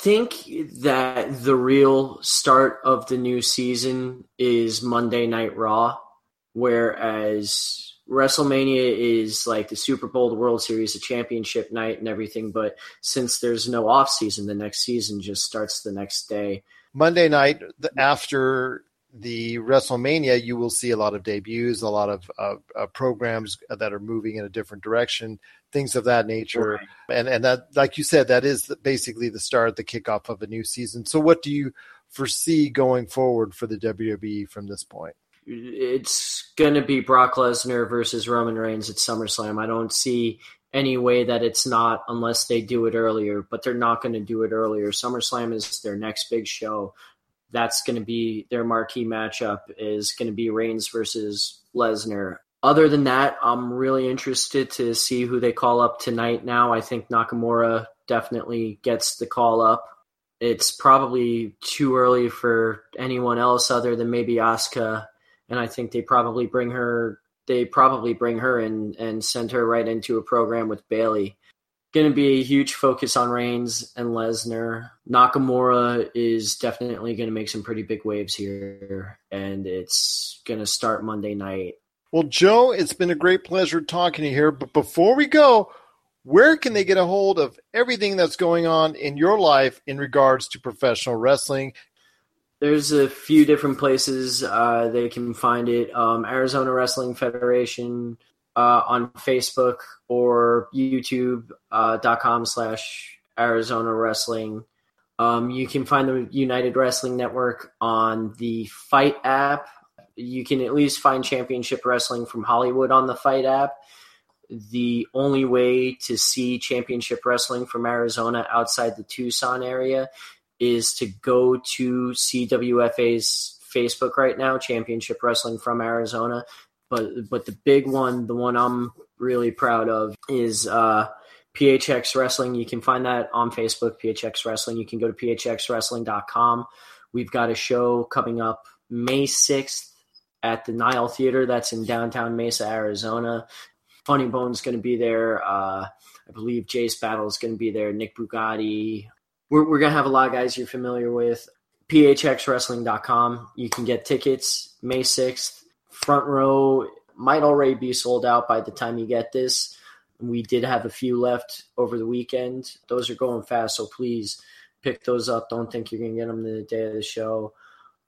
think that the real start of the new season is Monday Night Raw, whereas WrestleMania is like the Super Bowl, the World Series, the championship night, and everything. But since there's no off season, the next season just starts the next day. Monday night after the WrestleMania, you will see a lot of debuts, a lot of uh, uh, programs that are moving in a different direction, things of that nature. Right. And and that, like you said, that is basically the start, the kickoff of a new season. So, what do you foresee going forward for the WWE from this point? It's going to be Brock Lesnar versus Roman Reigns at SummerSlam. I don't see any way that it's not unless they do it earlier, but they're not going to do it earlier. SummerSlam is their next big show. That's going to be their marquee matchup is going to be Reigns versus Lesnar. Other than that, I'm really interested to see who they call up tonight now. I think Nakamura definitely gets the call up. It's probably too early for anyone else other than maybe Asuka, and I think they probably bring her they probably bring her in and send her right into a program with Bayley. Going to be a huge focus on Reigns and Lesnar. Nakamura is definitely going to make some pretty big waves here, and it's going to start Monday night. Well, Joe, it's been a great pleasure talking to you here. But before we go, where can they get a hold of everything that's going on in your life in regards to professional wrestling? There's a few different places uh, they can find it. Um, Arizona Wrestling Federation uh, on Facebook or YouTube.com uh, slash Arizona Wrestling. Um, you can find the United Wrestling Network on the FITE app. You can at least find Championship Wrestling from Hollywood on the FITE app. The only way to see Championship Wrestling from Arizona outside the Tucson area is to go to CWFA's Facebook right now, Championship Wrestling from Arizona. But but the big one, the one I'm really proud of, is uh, PHX Wrestling. You can find that on Facebook, PHX Wrestling. You can go to phxwrestling.com. We've got a show coming up May 6th at the Nile Theater. That's in downtown Mesa, Arizona. Funny Bone's going to be there. Uh, I believe Jace Battle is going to be there. Nick Bugatti, we're, we're going to have a lot of guys you're familiar with. PHXWrestling.com. You can get tickets May 6th. Front row might already be sold out by the time you get this. We did have a few left over the weekend. Those are going fast, so please pick those up. Don't think you're going to get them the day of the show.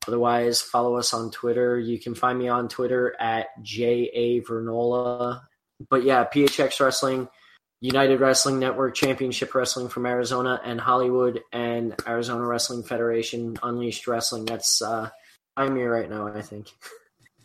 Otherwise, follow us on Twitter. You can find me on Twitter at JA Vernola. But yeah, PHX Wrestling United Wrestling Network Championship Wrestling from Arizona and Hollywood and Arizona Wrestling Federation Unleashed Wrestling. That's uh, I'm here right now, I think.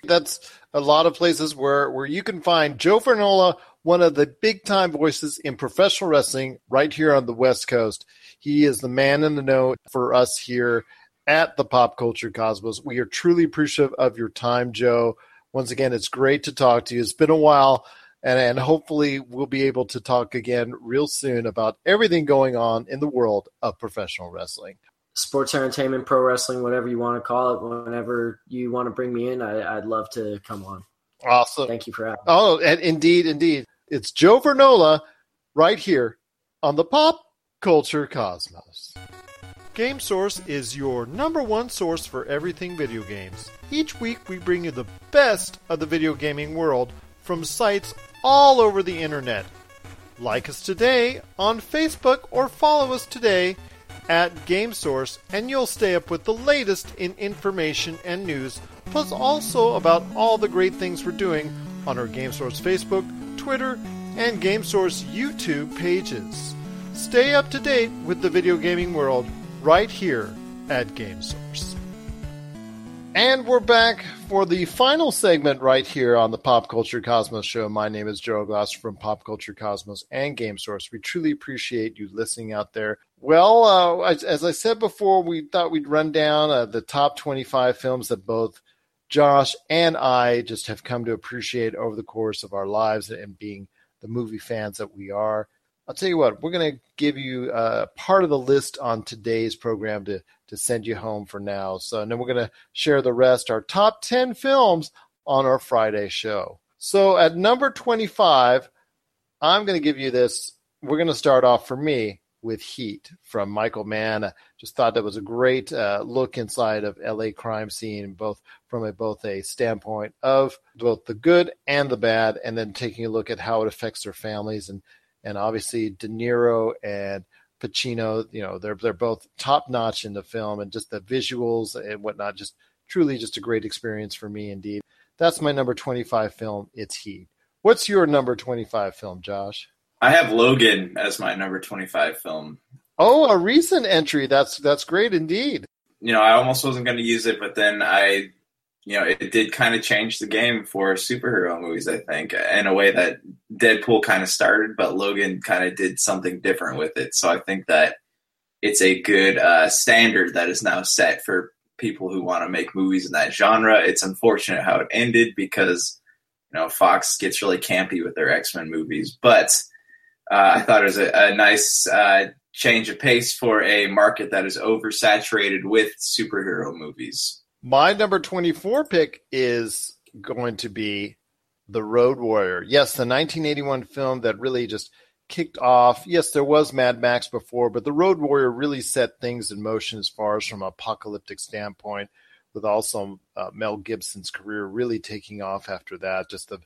That's a lot of places where, where you can find Joe Vernola, one of the big time voices in professional wrestling right here on the West Coast. He is the man in the know for us here at the Pop Culture Cosmos. We are truly appreciative of your time, Joe. Once again, it's great to talk to you. It's been a while and, and hopefully we'll be able to talk again real soon about everything going on in the world of professional wrestling. Sports entertainment pro wrestling whatever you want to call it whenever you want to bring me in I, would love to come on. Awesome. Thank you for having me. oh and indeed indeed. It's joe vernola right here on the pop culture cosmos. Game source is your number one source for everything video games. Each week we bring you the best of the video gaming world from sites all over the internet. Like us today on Facebook or follow us today at GameSource, and you'll stay up with the latest in information and news, plus also about all the great things we're doing on our GameSource Facebook, Twitter, and GameSource YouTube pages. Stay up to date with the video gaming world right here at GameSource. And we're back for the final segment right here on the Pop Culture Cosmos show. My name is Joe Glass from Pop Culture Cosmos and Game Source. We truly appreciate you listening out there. Well, uh, as, as, I said before, we thought we'd run down uh, the top 25 films that both Josh and I just have come to appreciate over the course of our lives and being the movie fans that we are. I'll tell you what, we're going to give you uh, part of the list on today's program to to send you home for now. So, and then we're going to share the rest, our top 10 films on our Friday show. So, at number 25, I'm going to give you this. We're going to start off for me with Heat from Michael Mann. I just thought that was a great uh, look inside of LA crime scene, both from a both a standpoint of both the good and the bad, and then taking a look at how it affects their families and and obviously De Niro and Pacino, you know, they're they're both top notch in the film, and just the visuals and whatnot, just truly just a great experience for me indeed. That's my number twenty five film. It's Heat. What's your number twenty five film, Josh? I have Logan as my number twenty five film. Oh, a recent entry. That's that's great indeed. You know, I almost wasn't going to use it, but then I, you know, it did kind of change the game for superhero movies. I think in a way that Deadpool kind of started, but Logan kind of did something different with it. So I think that it's a good uh, standard that is now set for people who want to make movies in that genre. It's unfortunate how it ended because you know Fox gets really campy with their X Men movies, but uh, I thought it was a, a nice uh, change of pace for a market that is oversaturated with superhero movies. My number 24 pick is going to be The Road Warrior. Yes, the 1981 film that really just kicked off. Yes, there was Mad Max before, but The Road Warrior really set things in motion as far as from apocalyptic standpoint, with also uh, Mel Gibson's career really taking off after that. Just the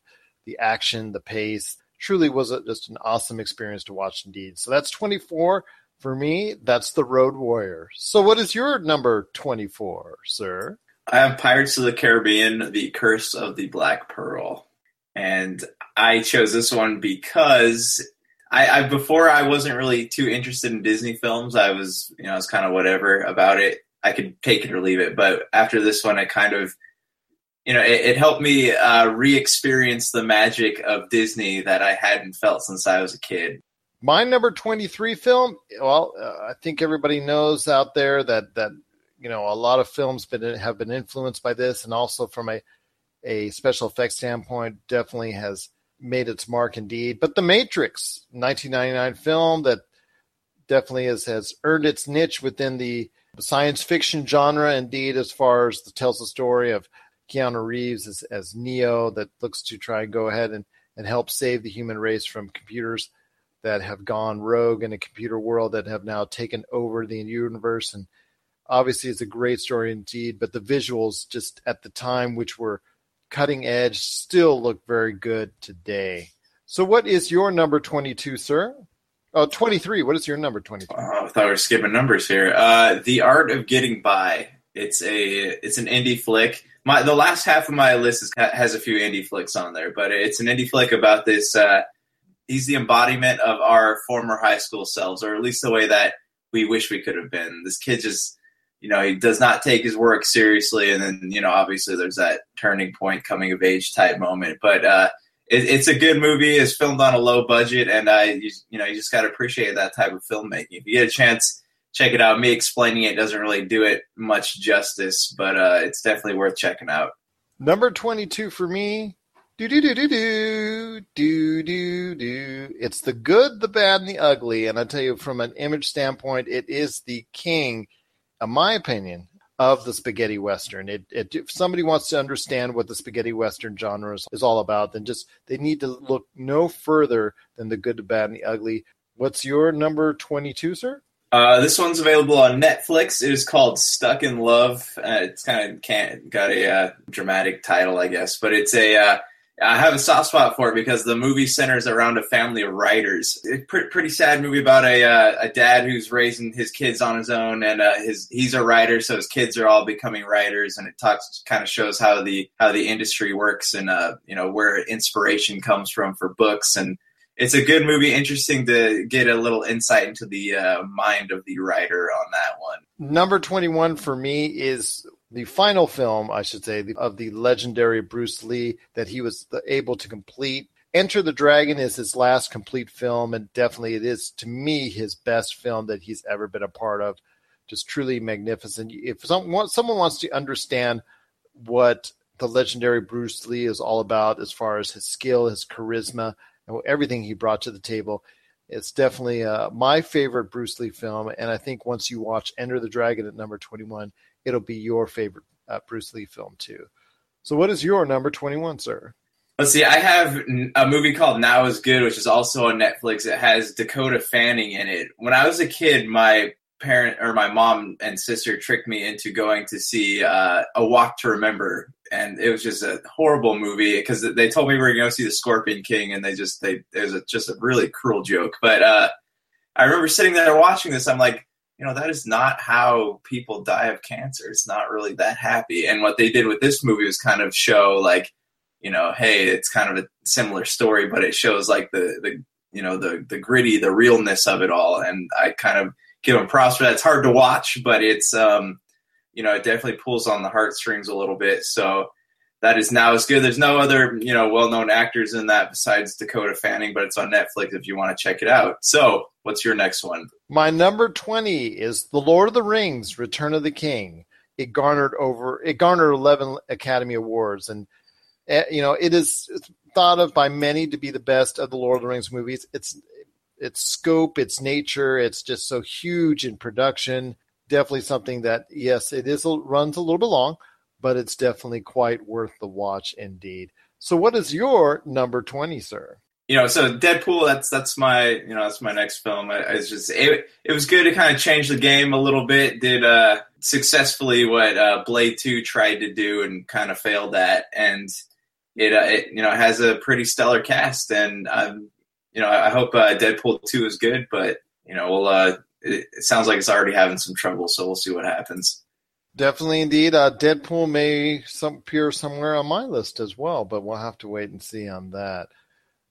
the action, the pace, truly was a, just an awesome experience to watch indeed. So that's 24 for me. That's The Road Warrior. So what is your number 24, sir? I have Pirates of the Caribbean: The Curse of the Black Pearl, and I chose this one because I, I, before I wasn't really too interested in Disney films. I was, you know, I was kind of whatever about it. I could take it or leave it. But after this one, I kind of, you know, it, it helped me uh, re-experience the magic of Disney that I hadn't felt since I was a kid. My number twenty-three film. Well, uh, I think everybody knows out there that that you know a lot of films been have been influenced by this, and also from a a special effects standpoint, definitely has made its mark indeed. But The Matrix, 1999 film that definitely has, has earned its niche within the science fiction genre, indeed, as far as the, tells the story of Keanu Reeves as, as Neo that looks to try and go ahead and, and help save the human race from computers that have gone rogue in a computer world that have now taken over the universe. And obviously, it's a great story indeed, but the visuals just at the time, which were – cutting edge, still look very good today. So, what is your number 22, sir? Oh, 23. What is your number 23? Oh, I thought we were skipping numbers here. Uh, the Art of Getting By. It's a it's an indie flick. My the last half of my list is, has a few indie flicks on there, but it's an indie flick about this. Uh, he's the embodiment of our former high school selves, or at least the way that we wish we could have been. This kid just you know, he does not take his work seriously. And then, you know, obviously there's that turning point coming of age type moment. But uh, it, it's a good movie. It's filmed on a low budget. And I, you, you know, you just got to appreciate that type of filmmaking. If you get a chance, check it out. Me explaining it doesn't really do it much justice, but uh, it's definitely worth checking out. Number 22 for me. Do do do do do do do do. It's the good, the bad, and the ugly. And I tell you, from an image standpoint, it is the king in my opinion, of the spaghetti western. It, it, if somebody wants to understand what the spaghetti western genre is, is all about, then just they need to look no further than the good, the bad, and the ugly. What's your number twenty-two, sir? Uh, this one's available on Netflix. It is called Stuck in Love. Uh, it's kind of got a uh, dramatic title, I guess, but it's a uh, I have a soft spot for it because the movie centers around a family of writers. Pretty, pretty sad movie about a uh, a dad who's raising his kids on his own, and uh, his he's a writer, so his kids are all becoming writers, and it talks kind of shows how the how the industry works and uh, you know where inspiration comes from for books, and it's a good movie. Interesting to get a little insight into the uh, mind of the writer on that one. Number twenty one for me is the final film, I should say, of the legendary Bruce Lee that he was able to complete. Enter the Dragon is his last complete film, and definitely it is to me his best film that he's ever been a part of. Just truly magnificent. If someone someone wants to understand what the legendary Bruce Lee is all about, as far as his skill, his charisma, and everything he brought to the table, it's definitely uh, my favorite Bruce Lee film. And I think once you watch Enter the Dragon at number twenty-one, it'll be your favorite uh, Bruce Lee film too. So, what is your number 21, sir? Let's see. I have a movie called Now Is Good, which is also on Netflix. It has Dakota Fanning in it. When I was a kid, my parent or my mom and sister tricked me into going to see uh, A Walk to Remember, and it was just a horrible movie because they told me we were going to see the Scorpion King, and they just they it was a, just a really cruel joke. But uh, I remember sitting there watching this. I'm like, you know that is not how people die of cancer it's not really that happy and what they did with this movie was kind of show like you know hey it's kind of a similar story but it shows like the the you know the the gritty the realness of it all and i kind of give them props for that it's hard to watch but it's um you know it definitely pulls on the heartstrings a little bit so that is now as good. There's no other, you know, well-known actors in that besides Dakota Fanning, but it's on Netflix if you want to check it out. So, what's your next one? My number 20 is The Lord of the Rings: Return of the King. It garnered over it garnered 11 Academy Awards and uh, you know, it is thought of by many to be the best of the Lord of the Rings movies. It's its scope, its nature, it's just so huge in production. Definitely something that yes, it is runs a little bit long, but it's definitely quite worth the watch indeed. So, what is your number twenty, sir? You know, so Deadpool. That's that's my you know that's my next film. I, just it, it was good to kind of change the game a little bit. Did uh successfully what uh, Blade Two tried to do and kind of failed at, and it, uh, it you know has a pretty stellar cast. And um, you know I hope uh, Deadpool Two is good, but you know we'll uh, it, it sounds like it's already having some trouble, so we'll see what happens. Definitely, indeed. Uh, Deadpool may some, appear somewhere on my list as well, but we'll have to wait and see on that.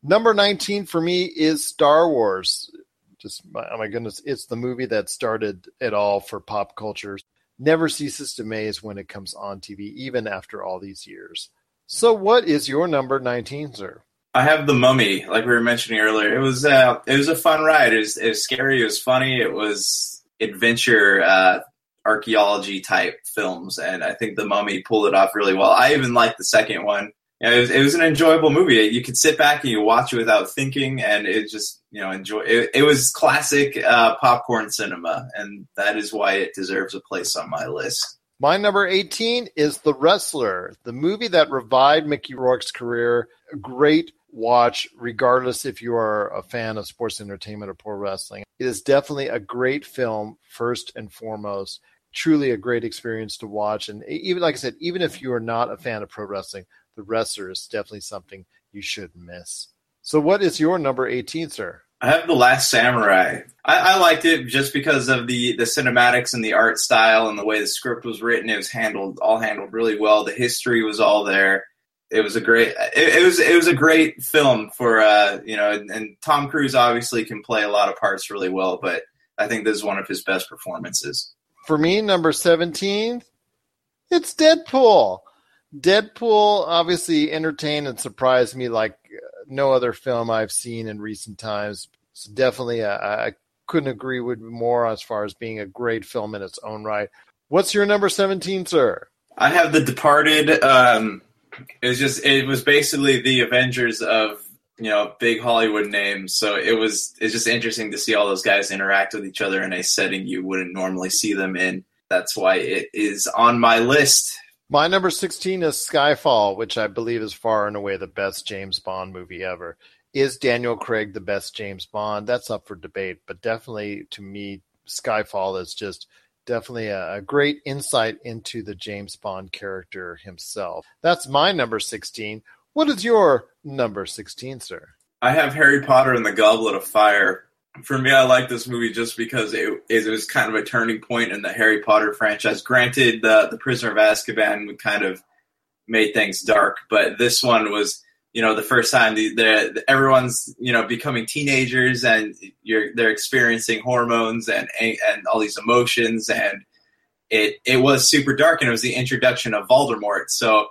Number 19 for me is Star Wars. Just, oh my goodness, it's the movie that started it all for pop culture. Never ceases to amaze when it comes on TV, even after all these years. So, what is your number 19, sir? I have the Mummy, like we were mentioning earlier. It was uh, it was a fun ride. It was, it was scary. It was funny. It was adventure. Uh, archaeology type films, and I think The Mummy pulled it off really well. I even liked the second one. It, was, it, was, an enjoyable movie. You could sit back and you watch it without thinking, and it just you know enjoy. It, it was classic uh, popcorn cinema, and that is why it deserves a place on my list. My number 18 is The Wrestler, the movie that revived Mickey Rourke's career. A great watch, regardless if you are a fan of sports entertainment or pro wrestling. It is definitely a great film, first and foremost truly a great experience to watch. And even like I said, even if you are not a fan of pro wrestling, the wrestler is definitely something you should miss. So, what is your number 18, sir? I have the Last Samurai. I, I, liked it just because of the the cinematics and the art style and the way the script was written. It was handled all handled really well. The history was all there. It was a great. It, it was it was a great film for uh you know and, and Tom Cruise obviously can play a lot of parts really well, but I think this is one of his best performances for me, number 17, it's Deadpool. Deadpool obviously entertained and surprised me like no other film I've seen in recent times. It's definitely, a, I couldn't agree with more as far as being a great film in its own right. What's your number 17, sir? I have The Departed. Um, it was just, it was basically the Avengers of you know big Hollywood names. So it was it's just interesting to see all those guys interact with each other in a setting you wouldn't normally see them in. That's why it is on my list. My number 16 is Skyfall, which I believe is far and away the best James Bond movie ever. Is Daniel Craig the best James Bond? That's up for debate, but definitely to me, Skyfall is just definitely a, a, great insight into the James Bond character himself. That's my number 16. What is your number 16, sir? I have Harry Potter and the Goblet of Fire. For me, I like this movie just because it, it was kind of a turning point in the Harry Potter franchise. Granted, the, the Prisoner of Azkaban kind of made things dark, but this one was, you know, the first time the, the, everyone's, you know, becoming teenagers and you're they're experiencing hormones and and all these emotions and it it was super dark and it was the introduction of Voldemort. So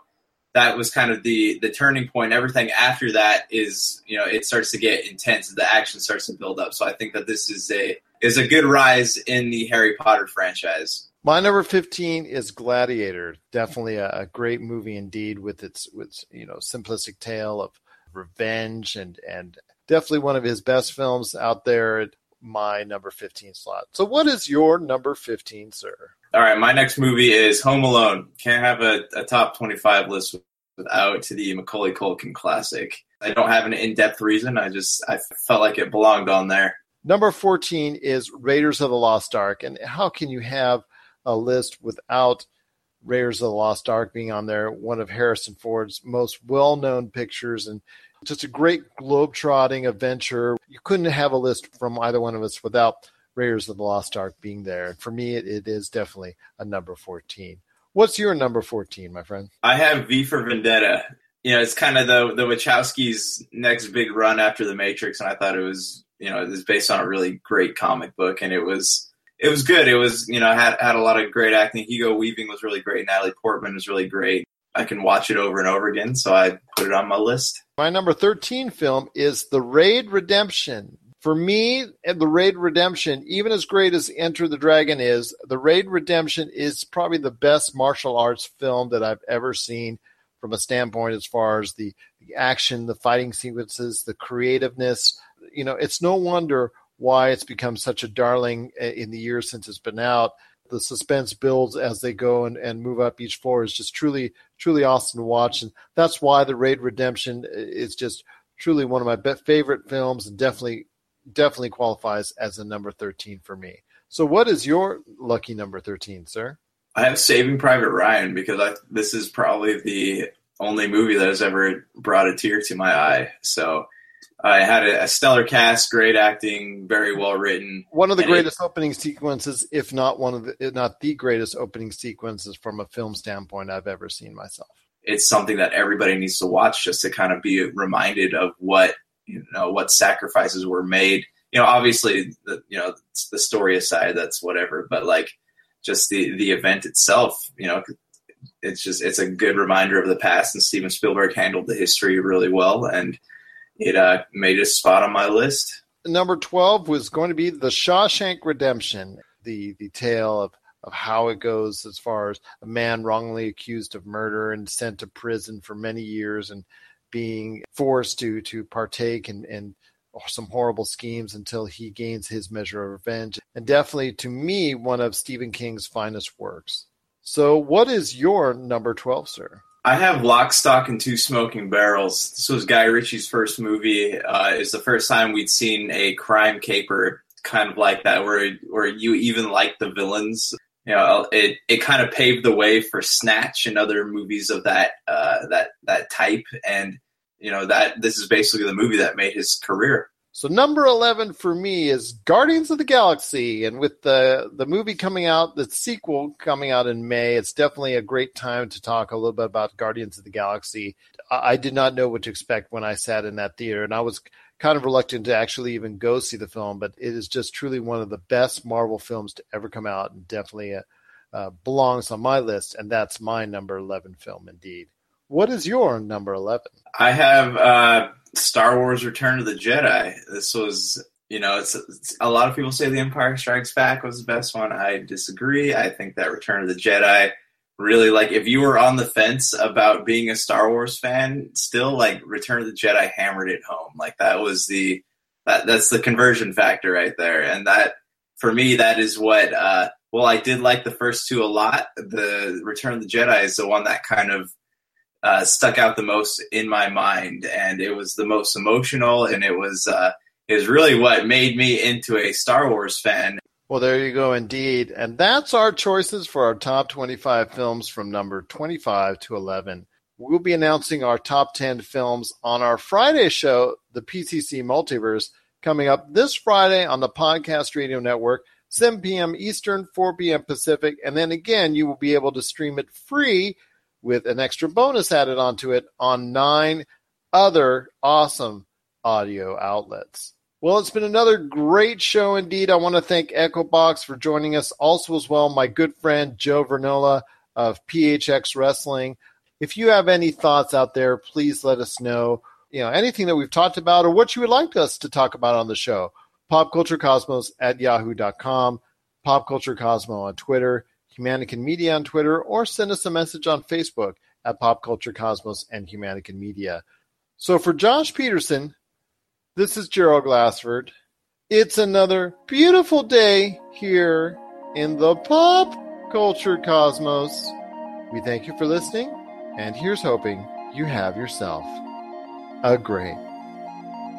that was kind of the the turning point. Everything after that is, you know, it starts to get intense. The action starts to build up. So I think that this is a is a good rise in the Harry Potter franchise. My number fifteen is Gladiator. Definitely a, a great movie indeed, with its with you know simplistic tale of revenge and and definitely one of his best films out there. My number fifteen slot. So, what is your number fifteen, sir? All right, my next movie is Home Alone. Can't have a, a top 25 list without to the Macaulay Culkin classic. I don't have an in-depth reason. I just I felt like it belonged on there. Number 14 is Raiders of the Lost Ark. And how can you have a list without Raiders of the Lost Ark being on there? One of Harrison Ford's most well-known pictures and just a great globe-trotting adventure. You couldn't have a list from either one of us without Raiders of the Lost Ark being there. And For me, it, it is definitely a number 14. What's your number 14, my friend? I have V for Vendetta. You know, it's kind of the the Wachowskis' next big run after The Matrix, and I thought it was, you know, it was based on a really great comic book, and it was it was good. It was, you know, had had a lot of great acting. Hugo Weaving was really great. Natalie Portman was really great. I can watch it over and over again. So I put it on my list. My number 13 film is The Raid Redemption. For me, The Raid Redemption, even as great as Enter the Dragon is, The Raid Redemption is probably the best martial arts film that I've ever seen from a standpoint as far as the, the action, the fighting sequences, the creativeness. You know, it's no wonder why it's become such a darling in the years since it's been out. The suspense builds as they go and, and move up each floor is just truly, truly awesome to watch. And that's why The Raid Redemption is just truly one of my favorite films and definitely, definitely qualifies as a number 13 for me. So, what is your lucky number 13, sir? I have Saving Private Ryan because I, this is probably the only movie that has ever brought a tear to my eye. So, I had a, a, stellar cast, great acting, very well written. One of the greatest it, opening sequences, if not one of the, not the greatest opening sequences from a film standpoint I've ever seen myself. It's something that everybody needs to watch just to kind of be reminded of what you know what sacrifices were made. You know, obviously, the, you know the story aside, that's whatever. But like, just the the event itself, you know, it's just it's a good reminder of the past. And Steven Spielberg handled the history really well, and it uh, made a spot on my list. Number 12 was going to be The Shawshank Redemption, the, the tale of, of how it goes as far as a man wrongly accused of murder and sent to prison for many years and being forced to, to partake in, in some horrible schemes until he gains his measure of revenge. And definitely, to me, one of Stephen King's finest works. So, what is your number 12, sir? I have Lock, Stock, and Two Smoking Barrels. This was Guy Ritchie's first movie. Uh, it's the first time we'd seen a crime caper kind of like that, where where you even like the villains. You know, it it kind of paved the way for Snatch and other movies of that uh, that that type. And you know that this is basically the movie that made his career. So number eleven for me is Guardians of the Galaxy, and with the the movie coming out, the sequel coming out in May, it's definitely a great time to talk a little bit about Guardians of the Galaxy. I, I did not know what to expect when I sat in that theater, and I was kind of reluctant to actually even go see the film, but it is just truly one of the best Marvel films to ever come out, and definitely uh, belongs on my list, and that's my number eleven film indeed. What is your number eleven? I have. Uh Star Wars: Return of the Jedi. This was, you know, it's, it's, a lot of people say The Empire Strikes Back was the best one. I disagree. I think that Return of the Jedi really like if you were on the fence about being a Star Wars fan, still like Return of the Jedi hammered it home. Like that was the that that's the conversion factor right there, and that for me that is what. uh well, I did like the first two a lot. The Return of the Jedi is the one that kind of uh, stuck out the most in my mind, and it was the most emotional, and it was uh, is really what made me into a Star Wars fan. Well, there you go, indeed, and that's our choices for our top twenty-five films from number twenty-five to eleven. We'll be announcing our top ten films on our Friday show, the PCC Multiverse, coming up this Friday on the Podcast Radio Network. 7 p.m. Eastern, 4 p.m. Pacific, and then again, you will be able to stream it free with an extra bonus added onto it on nine other awesome audio outlets. Well, it's been another great show indeed. I want to thank EchoBox for joining us. Also, as well, my good friend Joe Vernola of PHX Wrestling. If you have any thoughts out there, please let us know. You know, anything that we've talked about or what you would like us to talk about on the show. PopCultureCosmos at yahoo.com, PopCultureCosmo on Twitter, Humanican Media on Twitter, or send us a message on Facebook at Pop Culture Cosmos and Humanican Media. So for Josh Peterson, this is Gerald Glassford. It's another beautiful day here in the Pop Culture Cosmos. We thank you for listening, and here's hoping you have yourself a great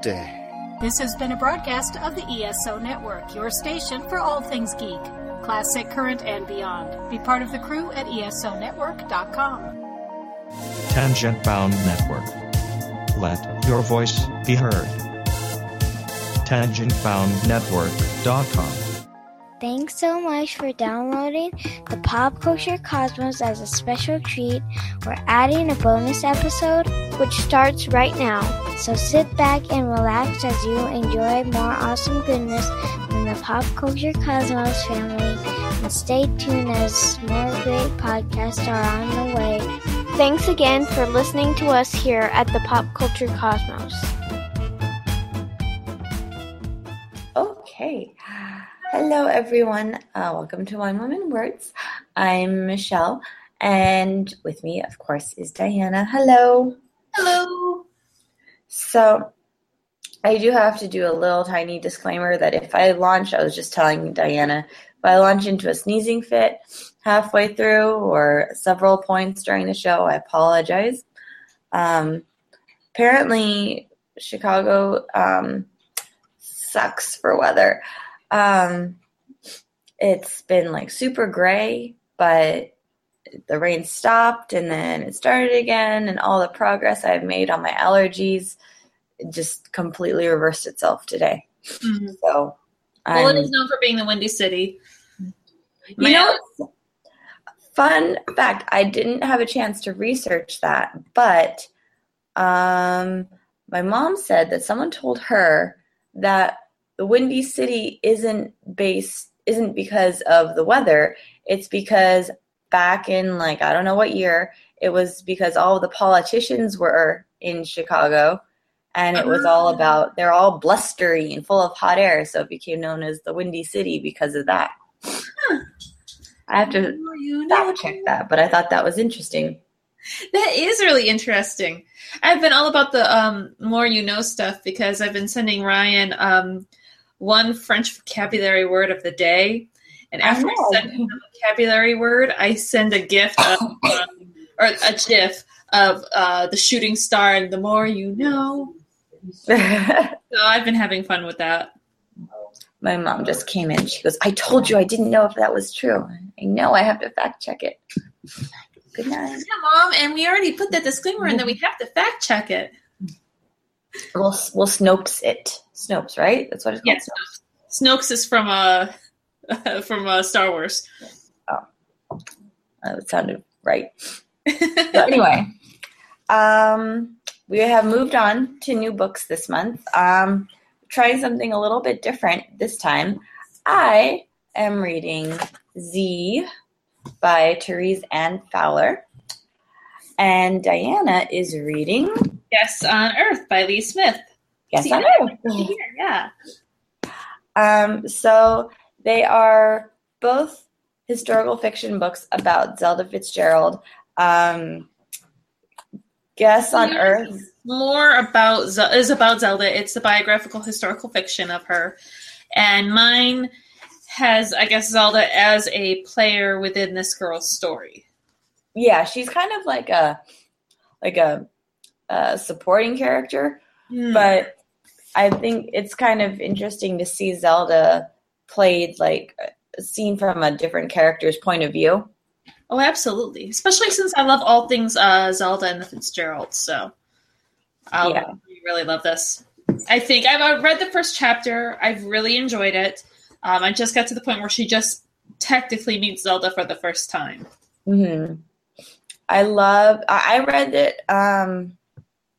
day. This has been a broadcast of the ESO Network, your station for all things geek classic, current, and beyond. Be part of the crew at ESONetwork.com. Tangibound Network. Let your voice be heard. TangiboundNetwork.com. Thanks so much for downloading the Pop Culture Cosmos as a special treat. We're adding a bonus episode which starts right now. So sit back and relax as you enjoy more awesome goodness from the Pop Culture Cosmos family. And stay tuned as more great podcasts are on the way. Thanks again for listening to us here at the Pop Culture Cosmos. Okay. Hello, everyone. Uh, welcome to Wine Women Words. I'm Michelle, and with me, of course, is Diana. Hello. Hello. So, I do have to do a little tiny disclaimer that if I launch, I was just telling Diana, if I launch into a sneezing fit halfway through or several points during the show, I apologize. Um, apparently, Chicago um, sucks for weather. Um, it's been like super gray, but the rain stopped and then it started again, and all the progress I've made on my allergies just completely reversed itself today. Mm-hmm. So, well, I'm- it is known for being the Windy City. You know, fun fact, I didn't have a chance to research that, but um, my mom said that someone told her that the Windy City isn't based isn't because of the weather. It's because back in like I don't know what year, it was because all the politicians were in Chicago and it was all about they're all blustery and full of hot air, so it became known as the Windy City because of that. I have to fact check that, but I thought that was interesting. That is really interesting. I've been all about the um, more you know stuff because I've been sending Ryan um, one French vocabulary word of the day, and after I, send him the vocabulary word, I send a gift of, um, or a GIF of uh, the shooting star and the more you know. so I've been having fun with that. My mom just came in. She goes, I told you I didn't know if that was true. I know I have to fact check it. Good night. Yeah, mom, and we already put that disclaimer in that we have to fact check it. We'll, we'll Snopes it. Snopes, right? That's what it's called. Yes, Snopes is from uh from uh, Star Wars. Oh, that sounded right. anyway, um, we have moved on to new books this month. Um, trying something a little bit different this time. I am reading Z by Therese Anne Fowler, and Diana is reading Guests on Earth by Lee Smith. Yes See, on I- Earth. Here, yeah. Um, so they are both historical fiction books about Zelda Fitzgerald. Um, Guests on Earth. More about Ze- is about Zelda. It's the biographical historical fiction of her, and mine has, I guess, Zelda as a player within this girl's story. Yeah, she's kind of like a like a, a supporting character, Hmm. but I think it's kind of interesting to see Zelda played like seen from a different character's point of view. Oh, absolutely. Especially since I love all things uh, Zelda and the Fitzgeralds. So I'll Yeah. really love this. I think I've read the first chapter. I've really enjoyed it. Um, I just got to the point where she just technically meets Zelda for the first time. hmm I love. I I read it um,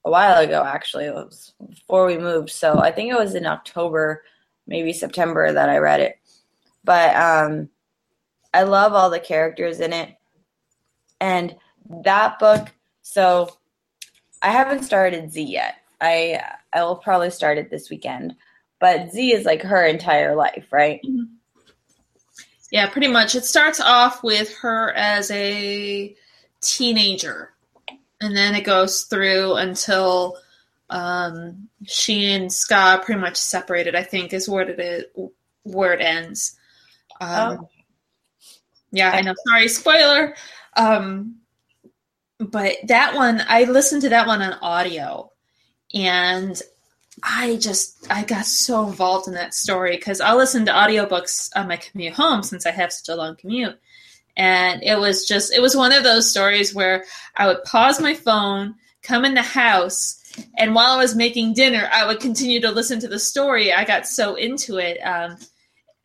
a while ago. Actually, it was before we moved, so I think it was in October, maybe September that I read it. But um, I love all the characters in it, and that book. So I haven't started Z yet. I I will probably start it this weekend. But Z is like her entire life, right? Yeah, pretty much. It starts off with her as a teenager, and then it goes through until um, she and Scott pretty much separated. I think is where it is, where it ends. Um, Yeah, I know. Sorry, spoiler. Um, but that one, I listened to that one on audio, and I just I got so involved in that story because I listen to audiobooks on my commute home since I have such a long commute. And it was just it was one of those stories where I would pause my phone, come in the house, and while I was making dinner, I would continue to listen to the story. I got so into it. Um,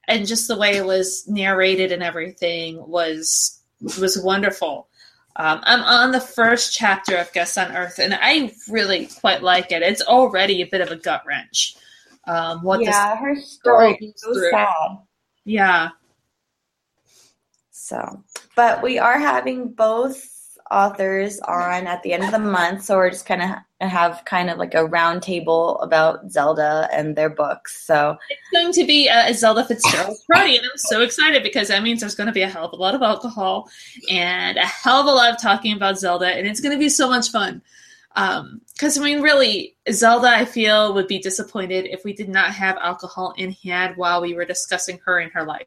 and just the way it was narrated and everything was was wonderful. Um, I'm on the first chapter of Guests on Earth, and I really quite like it. It's already a bit of a gut wrench. Um, what yeah, her story is so through. sad. Yeah, So, but we are having both authors on at the end of the month, so we're just kind of have kind of like a round table about Zelda and their books. So it's going to be a Zelda Fitzgerald party, and I'm so excited because that means there's going to be a hell of a lot of alcohol and a hell of a lot of talking about Zelda, and it's going to be so much fun. Because um, I mean, really, Zelda, I feel would be disappointed if we did not have alcohol in hand while we were discussing her and her life.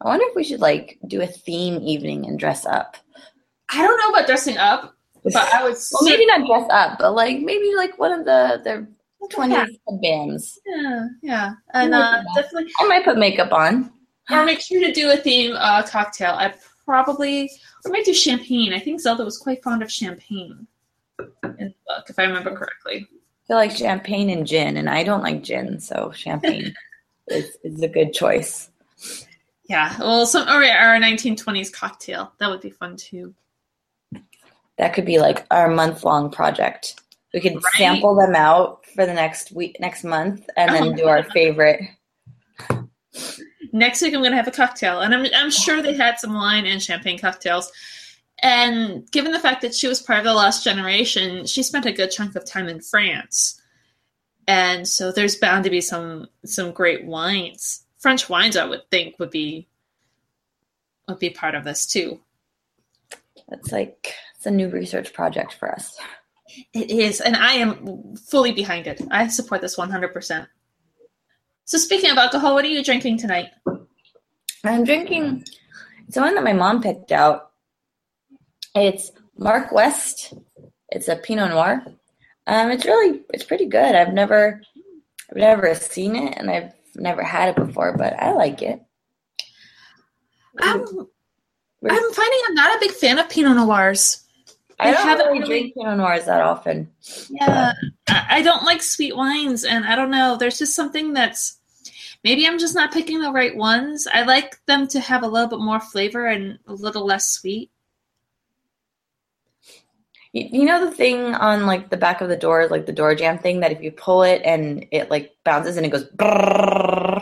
I wonder if we should like do a theme evening and dress up. I don't know about dressing up, but I would. well, maybe not dress up, but like maybe like one of the the twentieth bands. Yeah, yeah, and uh, definitely. I might put makeup on. Or make sure to do a theme uh, cocktail. I probably or might do champagne. I think Zelda was quite fond of champagne in the book, if I remember correctly. I feel like champagne and gin, and I don't like gin, so champagne is, is a good choice. Yeah, well, some or our 1920s cocktail that would be fun too. That could be like our month long project. We could right. sample them out for the next week, next month, and then oh, do our favorite. Next week, I'm going to have a cocktail, and I'm I'm sure they had some wine and champagne cocktails. And given the fact that she was part of the last generation, she spent a good chunk of time in France, and so there's bound to be some some great wines. French wines, I would think, would be would be part of this too. It's like it's a new research project for us. It is, and I am fully behind it. I support this 100%. So, speaking of alcohol, what are you drinking tonight? I'm drinking. It's one that my mom picked out. It's Mark West. It's a Pinot Noir. Um, it's really, it's pretty good. I've never, I've never seen it, and I've never had it before, but I like it. I'm, I'm finding I'm not a big fan of Pinot Noirs. I, I haven't really drink Pinot Noirs that often. Yeah, I don't like sweet wines, and I don't know. There's just something that's maybe I'm just not picking the right ones. I like them to have a little bit more flavor and a little less sweet. You know the thing on like the back of the door, like the door jam thing, that if you pull it and it like bounces and it goes. Uh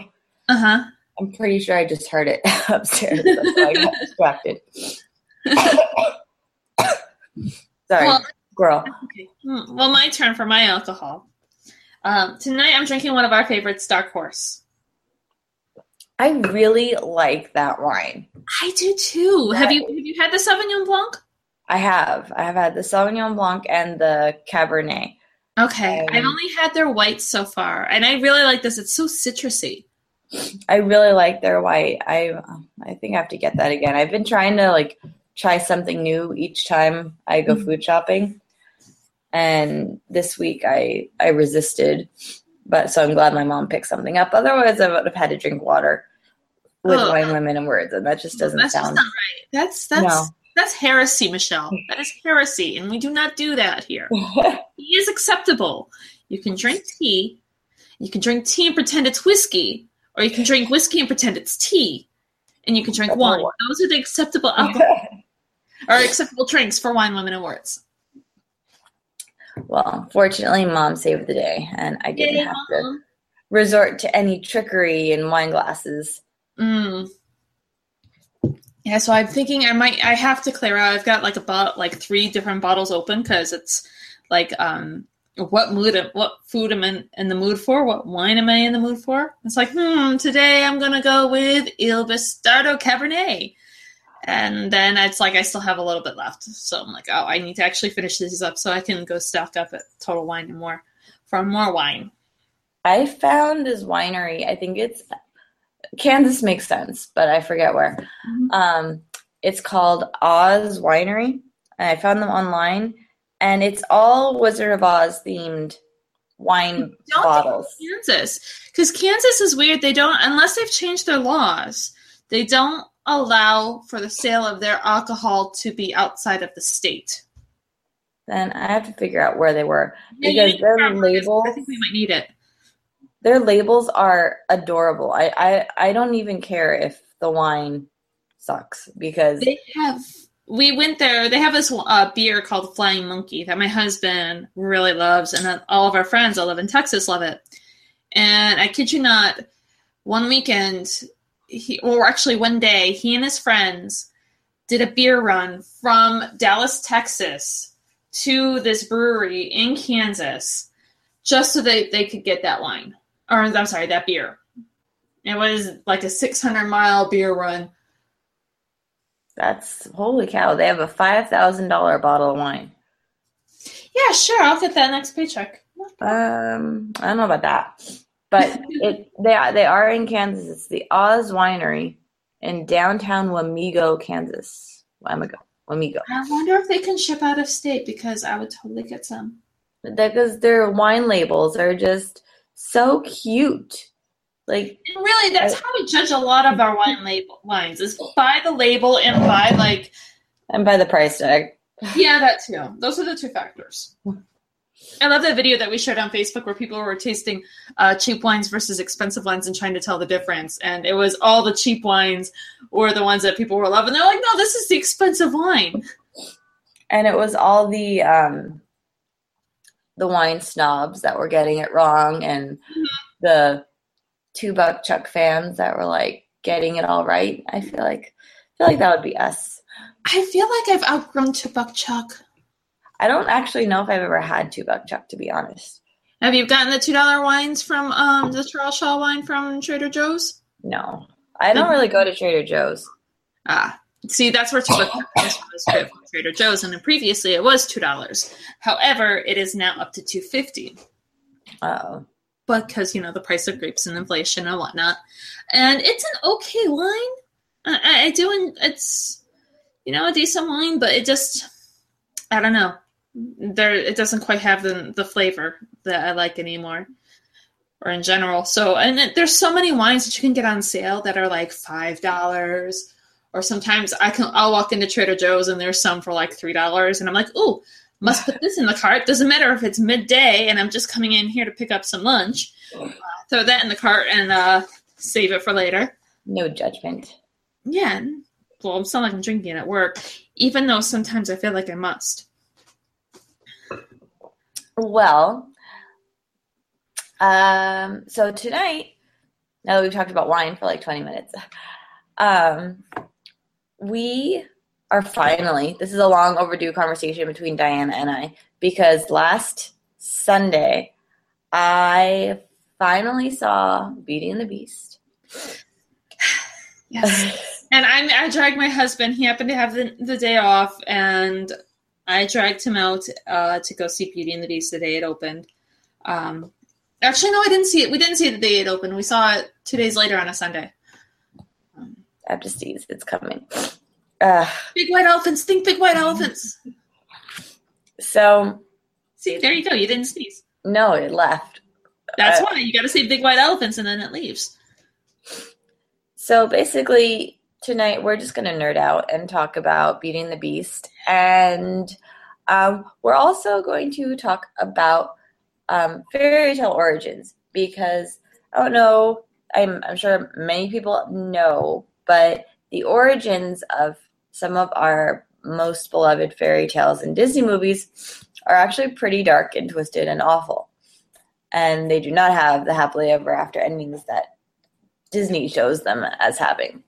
huh. I'm pretty sure I just heard it upstairs. That's why I got distracted. Sorry, well, girl. Okay. Hmm, well, my turn for my alcohol. Um, tonight I'm drinking one of our favorites, Dark Horse. I really like that wine. I do too. Have you have you had the Sauvignon Blanc? I have. I have had the Sauvignon Blanc and the Cabernet. Okay. Um, I've only had their white so far, and I really like this. It's so citrusy. I really like their white. I I think I have to get that again. I've been trying to like try something new each time I go mm-hmm. food shopping. And this week I I resisted, but so I'm glad my mom picked something up. Otherwise, I would have had to drink water with oh, wine, women, and words, and that just doesn't that's sound just right. That's that's no. That's heresy, Michelle. That is heresy, and we do not do that here. tea is acceptable. You can drink tea. You can drink tea and pretend it's whiskey, or you can drink whiskey and pretend it's tea, and you can drink wine. Those are the acceptable alcohol or acceptable drinks for wine, women, Awards? Well, fortunately, mom saved the day, and I didn't Yay, have mom. to resort to any trickery in wine glasses. Mm. Yeah, so I'm thinking I might I have to clear out. I've got like a bottle, like three different bottles open because it's like um what mood what food am I in the mood for? What wine am I in the mood for? It's like hmm today I'm gonna go with Il Bastardo Cabernet, and then it's like I still have a little bit left, so I'm like oh I need to actually finish these up so I can go stock up at Total Wine and more for more wine. I found this winery. I think it's Kansas makes sense, but I forget where. Mm-hmm. Um, it's called Oz Winery, and I found them online, and it's all Wizard of Oz themed wine bottles. Kansas, because Kansas is weird. They don't unless they've changed their laws. They don't allow for the sale of their alcohol to be outside of the state. Then I have to figure out where they were because their labels. I think we might need it their labels are adorable. I, I I don't even care if the wine sucks because they have. We went there. They have this uh, beer called Flying Monkey that my husband really loves, and all of our friends that live in Texas love it. And I kid you not, one weekend, he, or actually one day, he and his friends did a beer run from Dallas, Texas to this brewery in Kansas just so that they could get that wine. Or I'm sorry, that beer. It was like a 600 mile beer run. That's holy cow. They have a $5,000 bottle of wine. Yeah, sure. I'll get that next paycheck. Um, I don't know about that, but it they are, they are in Kansas. It's the Oz Winery in downtown Wamego, Kansas. Wamego, Wamego. I wonder if they can ship out of state because I would totally get some. Because their wine labels are just so cute. Like And really, that's how we judge a lot of our wine label wines is by the label and by like and by the price tag. yeah, that too. Those are the two factors. I love that video that we shared on Facebook where people were tasting uh, cheap wines versus expensive wines and trying to tell the difference. And it was all the cheap wines were the ones that people were loving. They're like, no, this is the expensive wine. and it was all the um the wine snobs that were getting it wrong and the two buck chuck fans that were like getting it all right i feel like i feel like that would be us I feel like I've outgrown two buck chuck. I don't actually know if i've ever had two buck chuck to be honest Have you gotten the two dollar wines from um, the Charles Shaw wine from Trader Joe's? no i don't really go to trader joe's Ah, see, that's where two buck chuck comes from, Trader Joe's, and then previously it was two dollars. However, it is now up to two fifty. oh because you know the price of grapes and inflation and whatnot. And it's an okay wine. I, I- do. en- It's you know a decent wine, but it just I don't know. There, it doesn't quite have the the flavor that I like anymore, or in general. So, and there's so many wines that you can get on sale that are like five dollars. Or sometimes I can I'll walk into Trader Joe's and there's some for like three dollars and I'm like, oh, must put this in the cart. Doesn't matter if it's midday and I'm just coming in here to pick up some lunch. Uh, throw that in the cart and uh, save it for later. no judgment Yeah. Well, I'm still like I'm drinking it at work, even though sometimes I feel like I must. Well um so tonight now that we've talked about wine for like 20 minutes um we are finally this is a long overdue conversation between diana and i because last sunday i finally saw beauty and the beast Yes. and I, I dragged my husband. He happened to have the, the day off, and I dragged him out uh, to go see Beauty and the Beast the day it opened. Um, actually, no, I didn't see it. We didn't see it the day it opened. We saw it two days later on a Sunday. i have to seize it's coming uh, Big white elephants. Think big white elephants. so See, there you go. You didn't sneeze. no it left That's Uh, why you got to say big white elephants, and then it leaves. So basically, tonight we're just going to nerd out and talk about Beating the Beast. And um, we're also going to talk about um, fairy tale origins because I don't know, I'm, I'm sure many people know, but the origins of some of our most beloved fairy tales and Disney movies are actually pretty dark and twisted and awful. And they do not have the happily ever after endings that Disney shows them as having.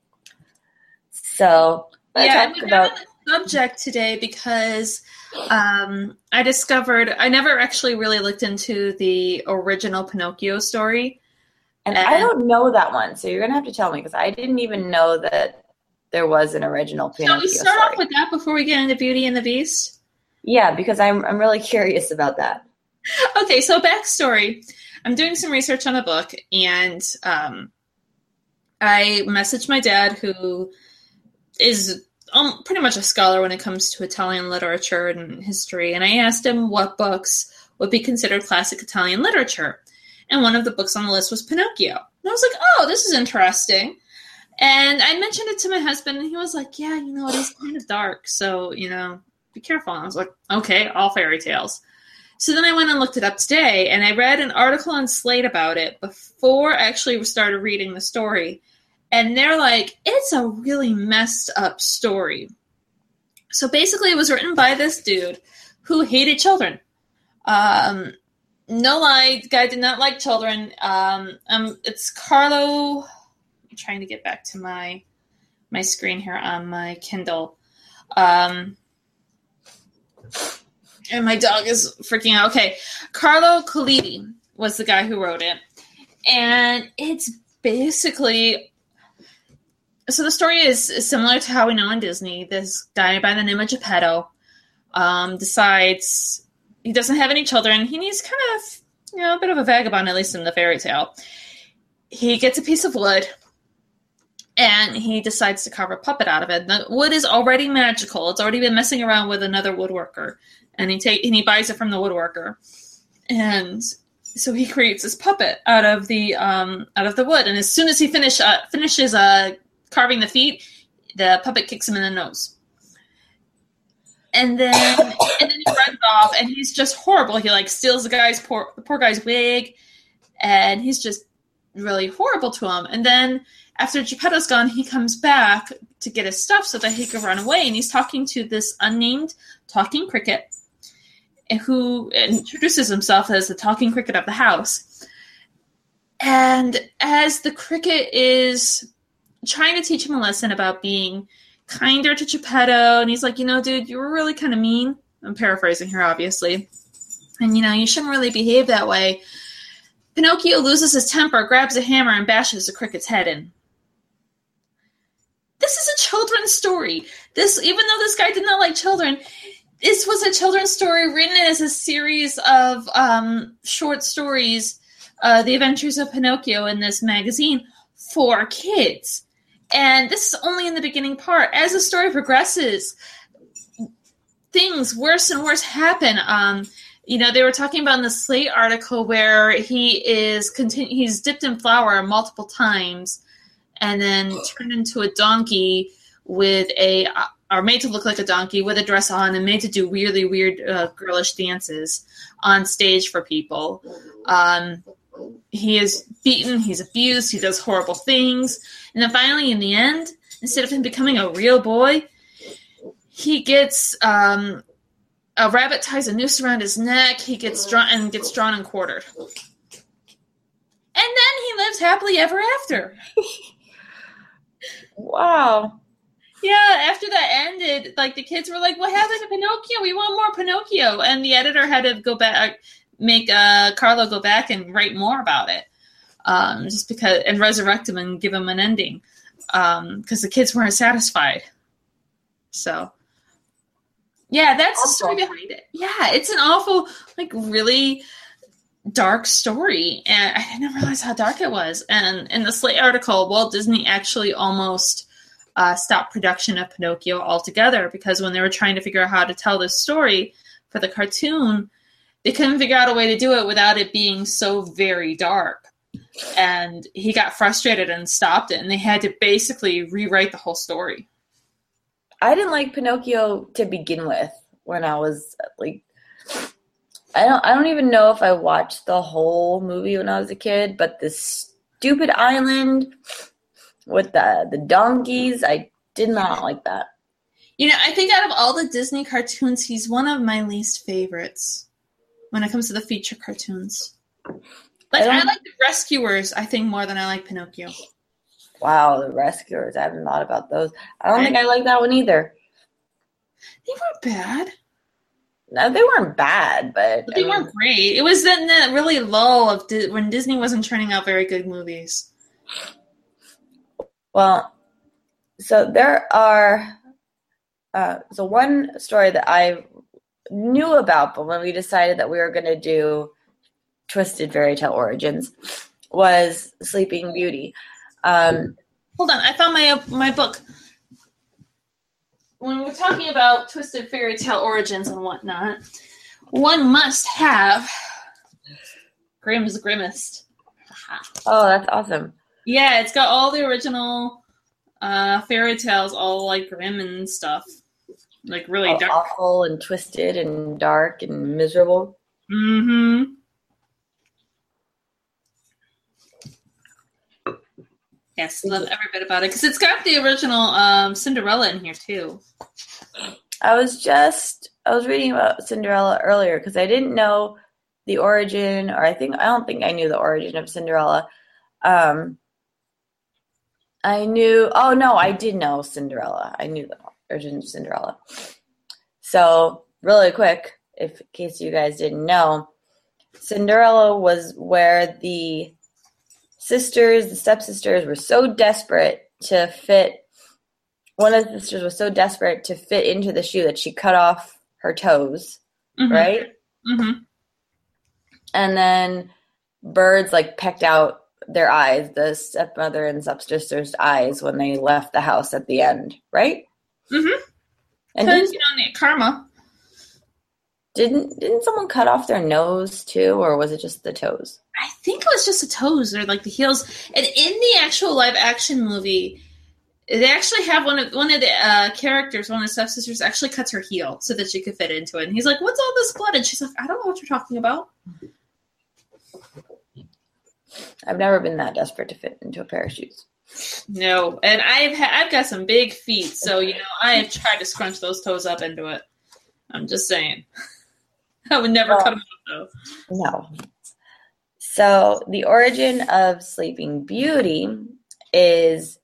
So yeah, talk we about subject today because um, I discovered I never actually really looked into the original Pinocchio story. and I don't know that one, so you're gonna have to tell me because I didn't even know that there was an original Pinocchio. Shall we start story. off with that before we get into Beauty and the Beast? yeah, because I'm I'm really curious about that. Okay, so backstory. I'm doing some research on a book, and um, I messaged my dad, who is um, pretty much a scholar when it comes to Italian literature and history, and I asked him what books would be considered classic Italian literature. And one of the books on the list was Pinocchio. And I was like, oh, this is interesting. And I mentioned it to my husband, and he was like, yeah, you know, it is kind of dark, so, you know, be careful. And I was like, okay, all fairy tales. So then I went and looked it up today, and I read an article on Slate about it before I actually started reading the story. And they're like, it's a really messed up story. So basically, it was written by this dude who hated children. Um, no lie, guy did not like children. Um, um, it's Carlo. I'm trying to get back to my my screen here on my Kindle. Um, and my dog is freaking out. Okay, Carlo Collodi was the guy who wrote it, and it's basically so the story is, similar to how we know in Disney. This guy by the name of Geppetto um, decides he doesn't have any children. He needs kind of you know a bit of a vagabond, at least in the fairy tale. He gets a piece of wood and he decides to carve a puppet out of it. The wood is already magical. It's already been messing around with another woodworker, and he take and he buys it from the woodworker, and so he creates this puppet out of the um, out of the wood. And as soon as he finish uh, finishes uh, carving the feet, the puppet kicks him in the nose. And then and then he runs off, and he's just horrible. He like steals the guy's poor the poor guy's wig, and he's just really horrible to him. And then after Geppetto's gone, he comes back to get his stuff so that he can run away. And he's talking to this unnamed talking cricket eh, who introduces himself as the talking cricket of the house. And as the cricket is trying to teach him a lesson about being kinder to Geppetto, and he's like, you know, dude, you were really kind of mean. I'm paraphrasing here, obviously. And, you know, you shouldn't really behave that way. Pinocchio loses his temper, grabs a hammer, and bashes the cricket's head in. This is a children's story. This, even though this guy did not like children, this was a children's story written as a series of um, short stories, uh, The Adventures of Pinocchio, in this magazine for kids. And this is only in the beginning part. As the story progresses, things worse and worse happen. Um, you know, they were talking about in the Slate article where he is continu- he's dipped in flour multiple times and then turned into a donkey with a are made to look like a donkey with a dress on and made to do weirdly weird uh, girlish dances on stage for people. Um, he is beaten, he's abused, he does horrible things, and then finally, in the end, instead of him becoming a real boy, he gets um, a rabbit ties a noose around his neck. He gets drawn and gets drawn and quartered, and then he lives happily ever after. wow. Yeah, after that ended, like the kids were like, "What happened to Pinocchio? We want more Pinocchio." And the editor had to go back, make uh, Carlo go back and write more about it, um, just because and resurrect him and give him an ending, Um because um, the kids weren't satisfied. So, yeah, that's the story behind it. Yeah, it's an awful, like, really dark story, and I didn't realize how dark it was. And in the Slate article, Walt Disney actually almost uh, stopped production of Pinocchio altogether because when they were trying to figure out how to tell this story for the cartoon, they couldn't figure out a way to do it without it being so very dark. And he got frustrated and stopped it, and they had to basically rewrite the whole story. I didn't like Pinocchio to begin with when I was like I don't I don't even know if I watched the whole movie when I was a kid, but this stupid island with the the donkeys. I did not like that. You know, I think out of all the Disney cartoons, he's one of my least favorites when it comes to the feature cartoons. Like I, I like the Rescuers, I think more than I like Pinocchio. Wow, the Rescuers! I haven't thought about those. I don't I, think I like that one either. They weren't bad. No, they weren't bad, but, but they I mean, weren't great. It was in that really lull of Di- when Disney wasn't turning out very good movies. Well, so there are. Uh, so one story that I knew about, but when we decided that we were going to do Twisted Fairy Tale Origins, was Sleeping Beauty. Um, Hold on, I found my my book. When we're talking about Twisted Fairy Tale Origins and whatnot, one must have Grimm's Grimmest. Oh, that's awesome. Yeah, it's got all the original uh, fairy tales, all like grim and stuff, like really all dark, awful and twisted and dark and miserable. Mm-hmm. Yes, love every bit about it because it's got the original um, Cinderella in here too. I was just I was reading about Cinderella earlier because I didn't know the origin, or I think I don't think I knew the origin of Cinderella. Um, I knew. Oh no, I did know Cinderella. I knew that. Urgent Cinderella. So, really quick, if in case you guys didn't know, Cinderella was where the sisters, the stepsisters, were so desperate to fit. One of the sisters was so desperate to fit into the shoe that she cut off her toes, Mhm. right? Mm-hmm. And then birds like pecked out their eyes, the stepmother and stepsister's eyes when they left the house at the end, right? Mm-hmm. And didn't, you know, karma. didn't didn't someone cut off their nose too, or was it just the toes? I think it was just the toes or like the heels. And in the actual live action movie, they actually have one of one of the uh, characters, one of the stepsisters, actually cuts her heel so that she could fit into it. And he's like, "What's all this blood?" And she's like, "I don't know what you're talking about." I've never been that desperate to fit into a pair of shoes. No, and I've ha- I've got some big feet, so you know I have tried to scrunch those toes up into it. I'm just saying, I would never cut them off though. No. So the origin of Sleeping Beauty is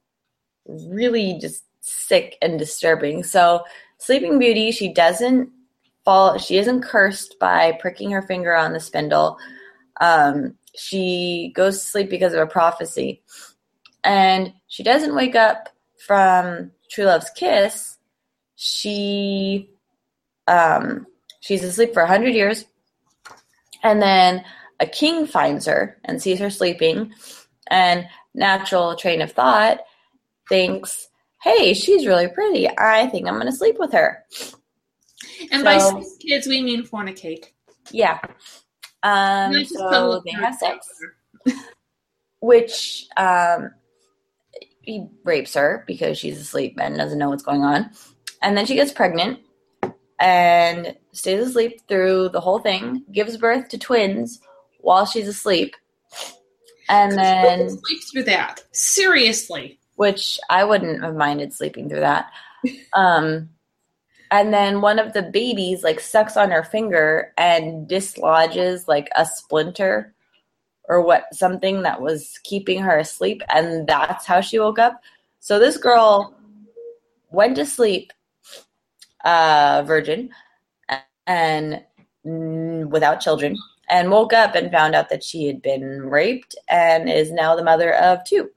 really just sick and disturbing. So Sleeping Beauty, she doesn't fall. She isn't cursed by pricking her finger on the spindle. Um, she goes to sleep because of a prophecy, and she doesn't wake up from True Love's kiss. She um, she's asleep for a hundred years, and then a king finds her and sees her sleeping, and natural train of thought thinks, "Hey, she's really pretty. I think I'm going to sleep with her." And by So- sleep kids, we mean fornicate. Yeah. Um, so they have sex, which um, he rapes her because she's asleep and doesn't know what's going on, and then she gets pregnant and stays asleep through the whole thing. Gives birth to twins while she's asleep, and then Sleep through that. Seriously. which I wouldn't have minded sleeping through that. Um, and then one of the babies like sucks on her finger and dislodges like a splinter or what something that was keeping her asleep, and that's how she woke up. So this girl went to sleep, uh, virgin, and without children, and woke up and found out that she had been raped and is now the mother of two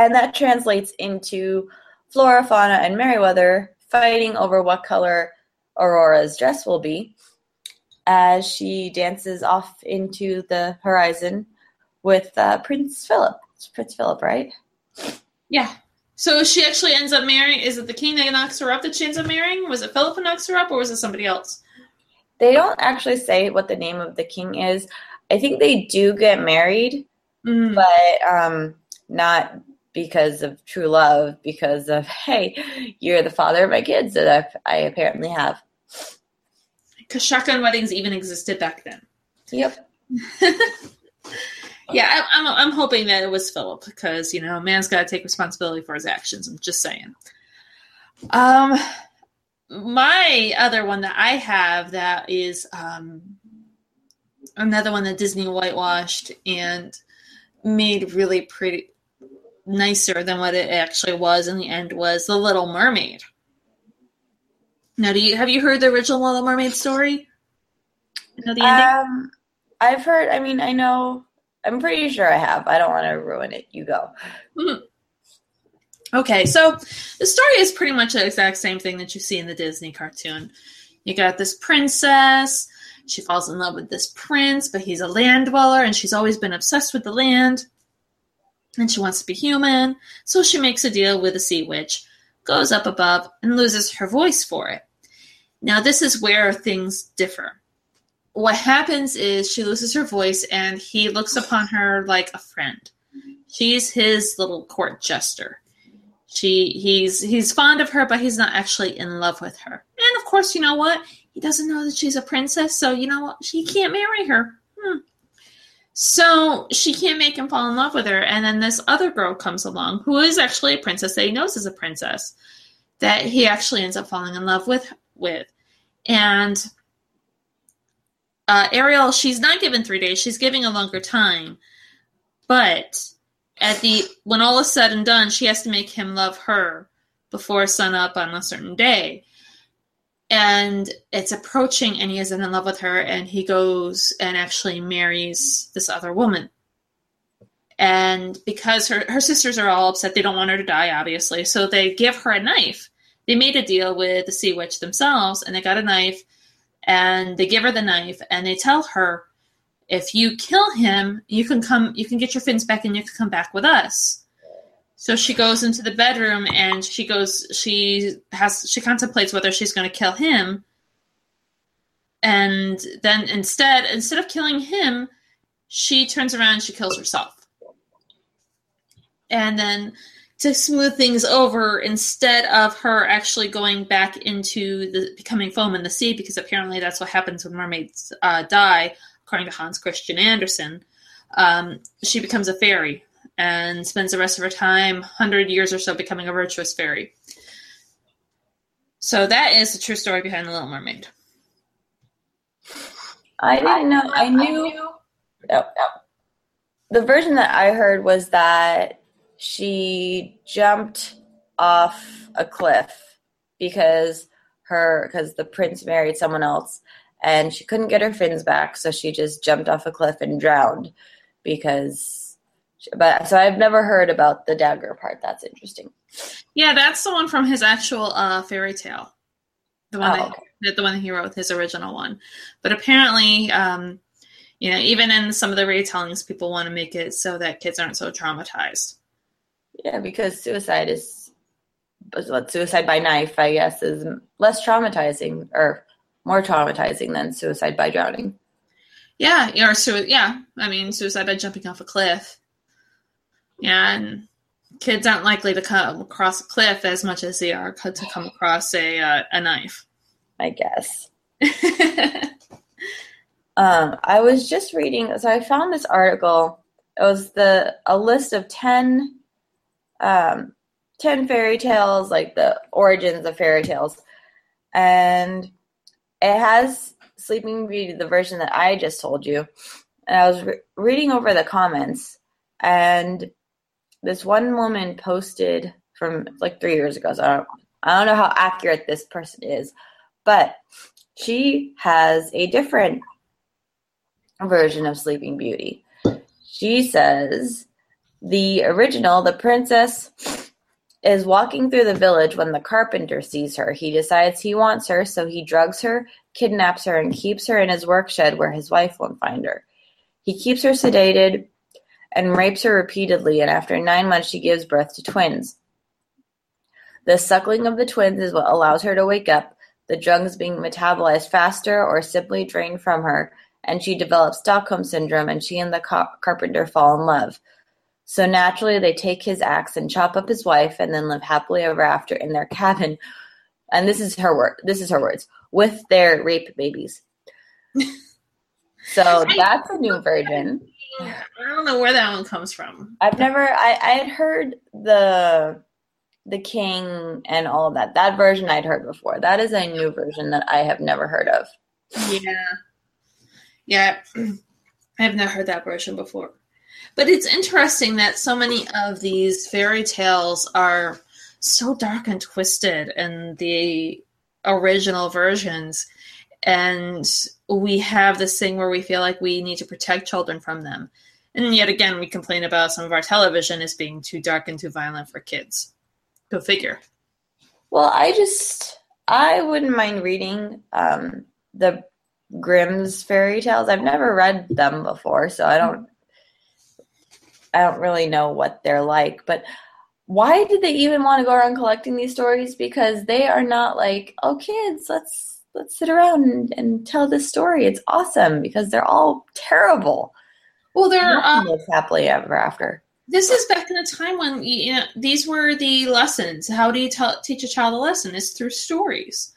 and that translates into Flora, Fauna, and Merryweather fighting over what color Aurora's dress will be as she dances off into the horizon with uh, Prince Philip. It's Prince Philip, right? Yeah. So she actually ends up marrying. Is it the king that knocks her up that she ends up marrying? Was it Philip who knocks her up, or was it somebody else? They don't actually say what the name of the king is. I think they do get married, Mm. but um, not because of true love, because of, hey, you're the father of my kids that I, I apparently have. Because shotgun weddings even existed back then. Yep. Yeah, I, I'm, I'm hoping that it was Philip because you know, a man's got to take responsibility for his actions. I'm just saying. Um, my other one that I have that is um another one that Disney whitewashed and made really pretty nicer than what it actually was in the end was The Little Mermaid. Now, do you have you heard the original Little Mermaid story? You know the ending. Um, I've heard. I mean, I know. I'm pretty sure I have. I don't want to ruin it. You go. Mhm. Okay, so the story is pretty much the exact same thing that you see in the Disney cartoon. You got this princess. She falls in love with this prince, but he's a land dweller, and she's always been obsessed with the land. And she wants to be human, so she makes a deal with a sea witch, goes up above, and loses her voice for it. Now, this is where things differ. What happens is she loses her voice, and he looks upon her like a friend. She's his little court jester. She he's he's fond of her, but he's not actually in love with her. And of course, you know what? He doesn't know that she's a princess, so you know what? She can't marry her. Hmm. So she can't make him fall in love with her. And then this other girl comes along who is actually a princess that he knows is a princess that he actually ends up falling in love with with. And uh, Ariel, she's not given three days, she's giving a longer time. But at the when all is said and done, she has to make him love her before sunup on a certain day. And it's approaching, and he isn't in love with her, and he goes and actually marries this other woman. And because her, her sisters are all upset, they don't want her to die, obviously. So they give her a knife. They made a deal with the sea witch themselves, and they got a knife, and they give her the knife, and they tell her, if you kill him, you can come, you can get your fins back, and you can come back with us. So she goes into the bedroom and she goes, she has, she contemplates whether she's going to kill him. And then instead, instead of killing him, she turns around she kills herself. And then to smooth things over, instead of her actually going back into the becoming foam in the sea, because apparently that's what happens when mermaids uh, die, according to Hans Christian Andersen, um, she becomes a fairy and spends the rest of her time, 100 years or so, becoming a virtuous fairy. So that is the true story behind The Little Mermaid. I didn't know. I knew. Oh, the version that I heard was that she jumped off a cliff because her because the prince married someone else and she couldn't get her fins back, so she just jumped off a cliff and drowned because but so I've never heard about the dagger part. That's interesting. Yeah, that's the one from his actual uh, fairy tale. The one Oh, that, okay. the one that he wrote, his original one. But apparently, um, you know, even in some of the retellings, people want to make it so that kids aren't so traumatized. Yeah, because suicide is suicide by knife, I guess, is less traumatizing or more traumatizing than suicide by drowning. Yeah, or sui- yeah. I mean, suicide by jumping off a cliff. Yeah, and kids aren't likely to come across a cliff as much as they are to come across a uh, a knife. I guess. Um, I was just reading, so I found this article. It was the a list of ten, um, ten fairy tales, like the origins of fairy tales, and it has Sleeping Beauty, the version that I just told you. And I was re- reading over the comments, and this one woman posted from like three years ago. So I don't, I don't know how accurate this person is, but she has a different version of Sleeping Beauty. She says the original, the princess, is walking through the village when the carpenter sees her. He decides he wants her, so he drugs her, kidnaps her, and keeps her in his work shed where his wife won't find her. He keeps her sedated and rapes her repeatedly, and after nine months, she gives birth to twins. The suckling of the twins is what allows her to wake up, the drugs being metabolized faster or simply drained from her, and she develops Stockholm syndrome, and she and the car- carpenter fall in love. So naturally, they take his axe and chop up his wife, and then live happily ever after in their cabin. And this is her word. This is her words with their rape babies. so that's a new version. I don't know where that one comes from. I've never. I I had heard the the king and all of that. That version I'd heard before. That is a new version that I have never heard of. Yeah. Yeah. I've not heard that version before. But it's interesting that so many of these fairy tales are so dark and twisted in the original versions. And we have this thing where we feel like we need to protect children from them. And yet again, we complain about some of our television as being too dark and too violent for kids. Go figure. Well, I just I wouldn't mind reading um, the Grimm's fairy tales. I've never read them before, so I don't I don't really know what they're like. But why did they even want to go around collecting these stories? Because they are not like, oh kids, let's let's sit around and, and tell this story. It's awesome because they're all terrible. Well, they're uh, happily ever after. this is back in a time when you know these were the lessons. How do you tell, teach a child a lesson? Is through stories.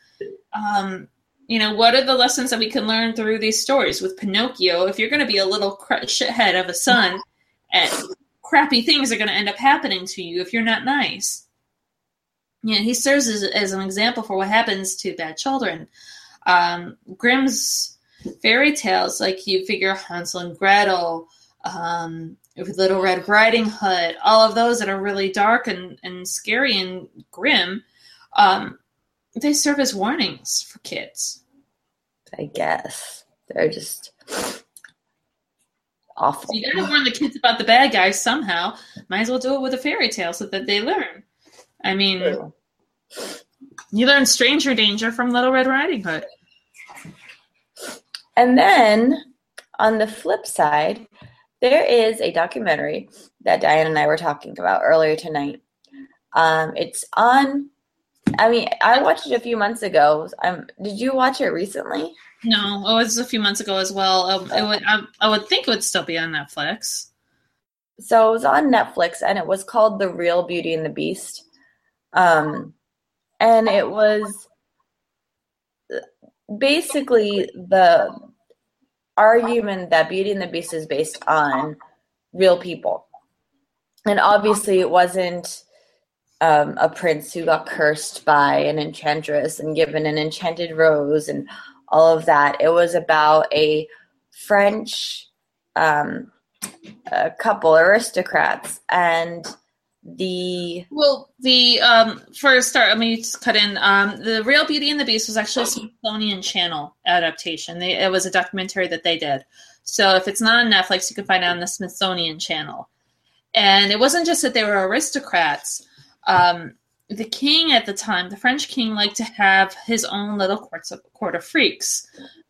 Um, you know, what are the lessons that we can learn through these stories? With Pinocchio, if you're going to be a little cra- shithead of a son, and crappy things are going to end up happening to you if you're not nice. You know, he serves as, as an example for what happens to bad children. Um, Grimm's fairy tales, like you figure Hansel and Gretel, um, Little Red Riding Hood, all of those that are really dark and, and scary and grim, um, they serve as warnings for kids. I guess they're just awful. So you gotta warn the kids about the bad guys somehow. Might as well do it with a fairy tale so that they learn. I mean, you learn stranger danger from Little Red Riding Hood. And then on the flip side, there is a documentary that Diane and I were talking about earlier tonight. Um, it's on. I mean, I watched it a few months ago. Um, did you watch it recently? No, it was a few months ago as well. Um, would, I, I would think it would still be on Netflix. So it was on Netflix, and it was called The Real Beauty and the Beast. Um, and it was basically the argument that Beauty and the Beast is based on real people. And obviously, it wasn't um, a prince who got cursed by an enchantress and given an enchanted rose and all of that. It was about a French um, a couple aristocrats and the well the um for a start let me just cut in. Um the real beauty and the beast was actually a smithsonian channel adaptation. They, it was a documentary that they did. So if it's not on netflix you can find it on the smithsonian channel. And it wasn't just that they were aristocrats um the king at the time the french king liked to have his own little courts of, court of freaks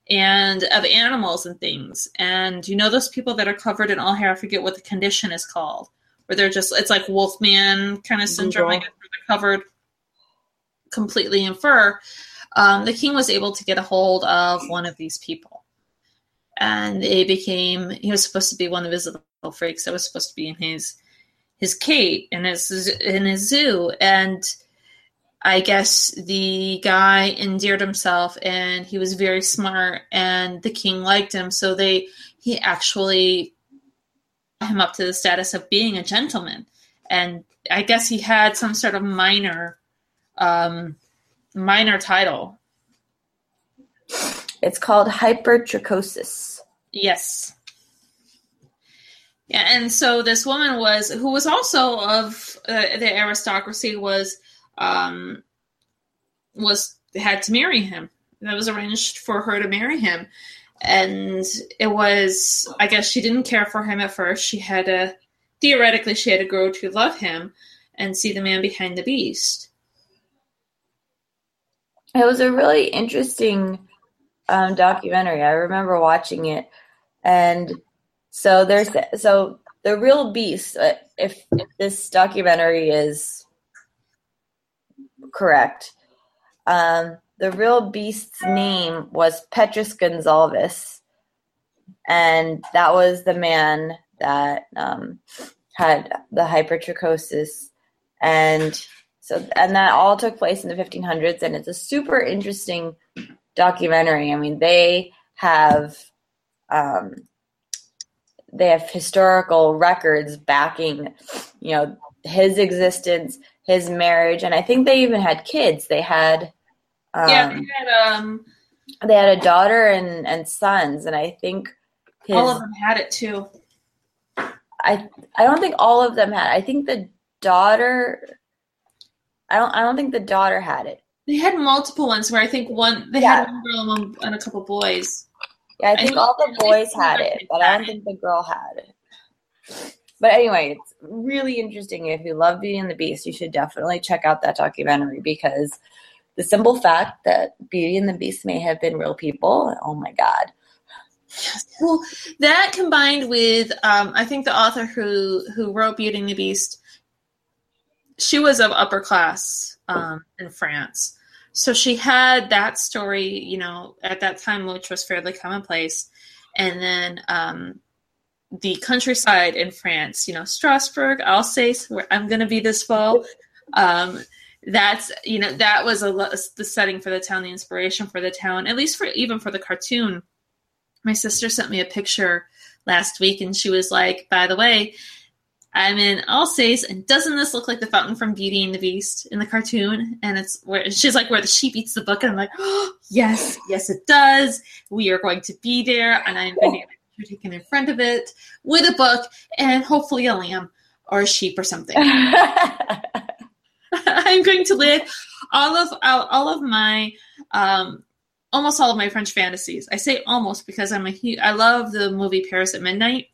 and of animals and things. And you know those people that are covered in all hair? I forget what the condition is called. Where they're just it's like wolfman kind of syndrome I guess, where they're covered completely in fur. Um, the king was able to get a hold of one of these people. And they became he was supposed to be one of his little freaks that was supposed to be in his his cage in his in his zoo and I guess the guy endeared himself and he was very smart and the king liked him so they he actually him up to the status of being a gentleman. And I guess he had some sort of minor um, minor title. It's called hypertrichosis. Yes. And so this woman was, who was also of uh, the aristocracy, was um, was had to marry him. That was arranged for her to marry him, and it was i guess she didn't care for him at first. She had a theoretically she had to grow to love him and see the man behind the beast. It was a really interesting um, documentary. I remember watching it. And so there's so the real beast uh, if, if this documentary is correct um, the real beast's name was Petrus Gonzalez, and that was the man that um, had the hypertrichosis, and so and that all took place in the 1500s, and it's a super interesting documentary. I mean, they have um, they have historical records backing, you know, his existence, his marriage, and I think they even had kids. They had um, yeah, they had, um, they had a daughter and, and sons, and I think his, all of them had it too. I I don't think all of them had. I think the daughter. I don't. I don't think the daughter had it. They had multiple ones where I think one they yeah. had one girl and, one, and a couple boys. Yeah, I think I all the boys had it, but I don't think the girl had it. But anyway, it's really interesting. If you love Beauty and the Beast, you should definitely check out that documentary because the simple fact that Beauty and the Beast may have been real people. Oh my God. Well, that combined with, um, I think the author who who wrote Beauty and the Beast, she was of upper class um, in France, so she had that story, you know, at that time, which was fairly commonplace, and then um, the countryside in France, you know, Strasbourg, Alsace, where I'm going to be this fall. Um, that's you know that was a the setting for the town the inspiration for the town at least for even for the cartoon my sister sent me a picture last week and she was like by the way i'm in alsace and doesn't this look like the fountain from beauty and the beast in the cartoon and it's where she's like where the sheep eats the book and i'm like oh, yes yes it does we are going to be there and i'm going to You're taken in front of it with a book and hopefully a lamb or a sheep or something. I'm going to live all of all of my um, almost all of my French fantasies. I say almost because I'm a hu- I love the movie Paris at Midnight.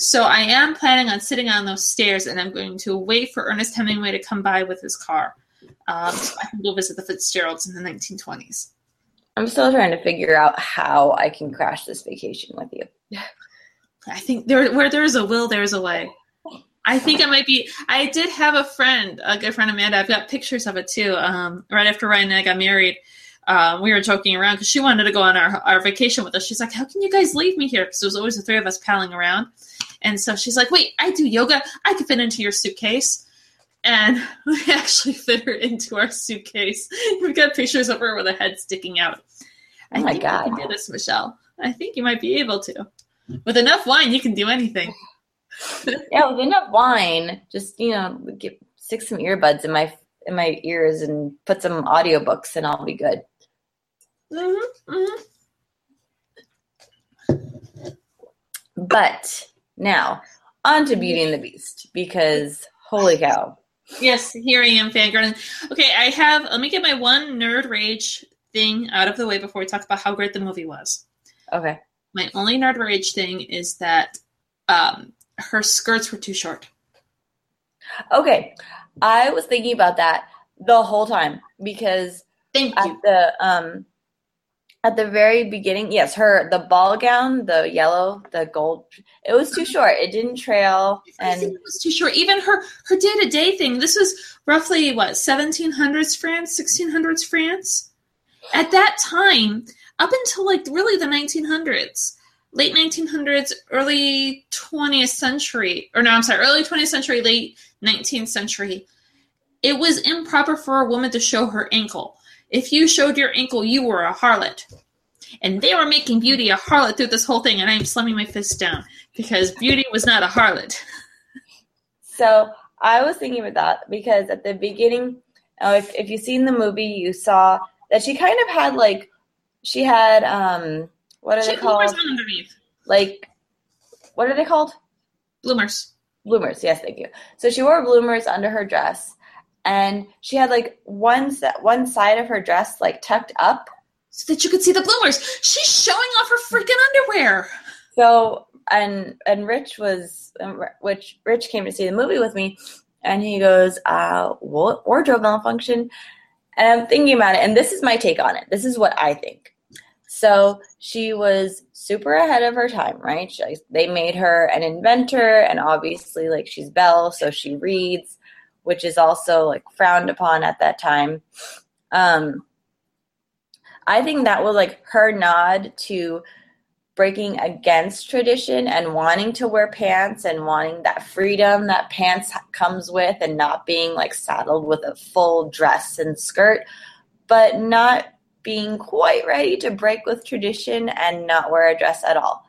So I am planning on sitting on those stairs, and I'm going to wait for Ernest Hemingway to come by with his car, um, so I can go visit the Fitzgeralds in the 1920s. I'm still trying to figure out how I can crash this vacation with you. I think there, where there's a will, there's a way. I think I might be. I did have a friend, a good friend Amanda. I've got pictures of it too. Um, right after Ryan and I got married, um, we were joking around because she wanted to go on our, our vacation with us. She's like, "How can you guys leave me here?" Because there was always the three of us palling around. And so she's like, "Wait, I do yoga. I can fit into your suitcase." And we actually fit her into our suitcase. We've got pictures of her with a head sticking out. Oh my think God. You can do this, Michelle. I think you might be able to. With enough wine, you can do anything. yeah, with enough wine, just you know, get stick some earbuds in my in my ears and put some audiobooks and I'll be good. Mm-hmm, mm-hmm. But now, on to Beauty and the Beast because holy cow. Yes, here I am, fangirling. Okay, I have. Let me get my one nerd rage thing out of the way before we talk about how great the movie was. Okay. My only nerd rage thing is that um, her skirts were too short. Okay. I was thinking about that the whole time because Thank at you. the um at the very beginning, yes, her the ball gown, the yellow, the gold, it was too short. It didn't trail and it was too short. Even her her day to day thing. This was roughly what seventeen hundreds France, sixteen hundreds France. At that time, up until like really the nineteen hundreds, late nineteen hundreds, early twentieth century, or no, I'm sorry, early twentieth century, late nineteenth century. It was improper for a woman to show her ankle. If you showed your ankle, you were a harlot. And they were making Beauty a harlot through this whole thing, and I'm slamming my fist down because Beauty was not a harlot. So I was thinking about that because at the beginning, uh, if if you've seen the movie, you saw that she kind of had like she had um what are She they called? underneath. Like what are they called? Bloomers. Bloomers. Yes, thank you. So she wore bloomers under her dress, and she had like one set, one side of her dress like tucked up so that you could see the bloomers. She's showing off her freaking underwear. So and and Rich was which Rich came to see the movie with me, and he goes, uh, wa- wardrobe malfunction. And I'm thinking about it, and this is my take on it. This is what I think. So she was super ahead of her time, right? She, they made her an inventor, and obviously, like she's Belle, so she reads, which is also like frowned upon at that time. Um, I think that was like her nod to breaking against tradition and wanting to wear pants and wanting that freedom that pants comes with and not being like saddled with a full dress and skirt, but not being quite ready to break with tradition and not wear a dress at all.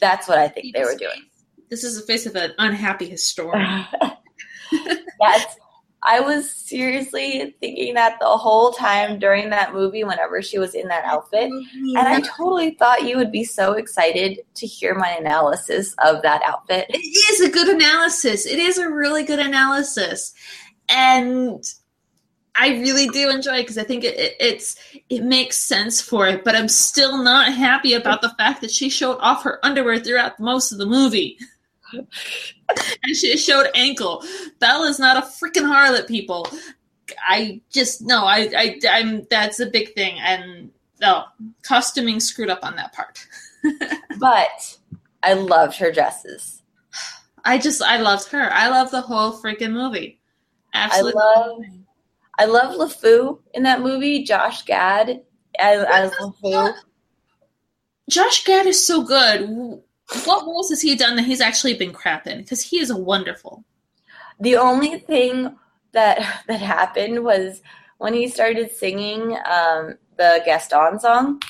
That's what I think they were doing. This is the face of an unhappy historian. That's I was seriously thinking that the whole time during that movie, whenever she was in that outfit. And I mm-hmm. totally thought you would be so excited to hear my analysis of that outfit. It is a good analysis. It is a really good analysis, and I really do enjoy it because I think it, it, it's it makes sense for it. But I'm still not happy about the fact that she showed off her underwear throughout most of the movie. and she showed ankle. Belle is not a freaking harlot, people. I just no, I, I I'm that's a big thing, and no costuming screwed up on that part. but I loved her dresses. I just I loved her. I love the whole freaking movie. Absolutely. I love I love LeFou in that movie. Josh Gad as, as LeFou. Josh Gad is so good. What roles has he done that he's actually been crap in? Because he is wonderful. The only thing that that happened was when he started singing um, the Gaston song.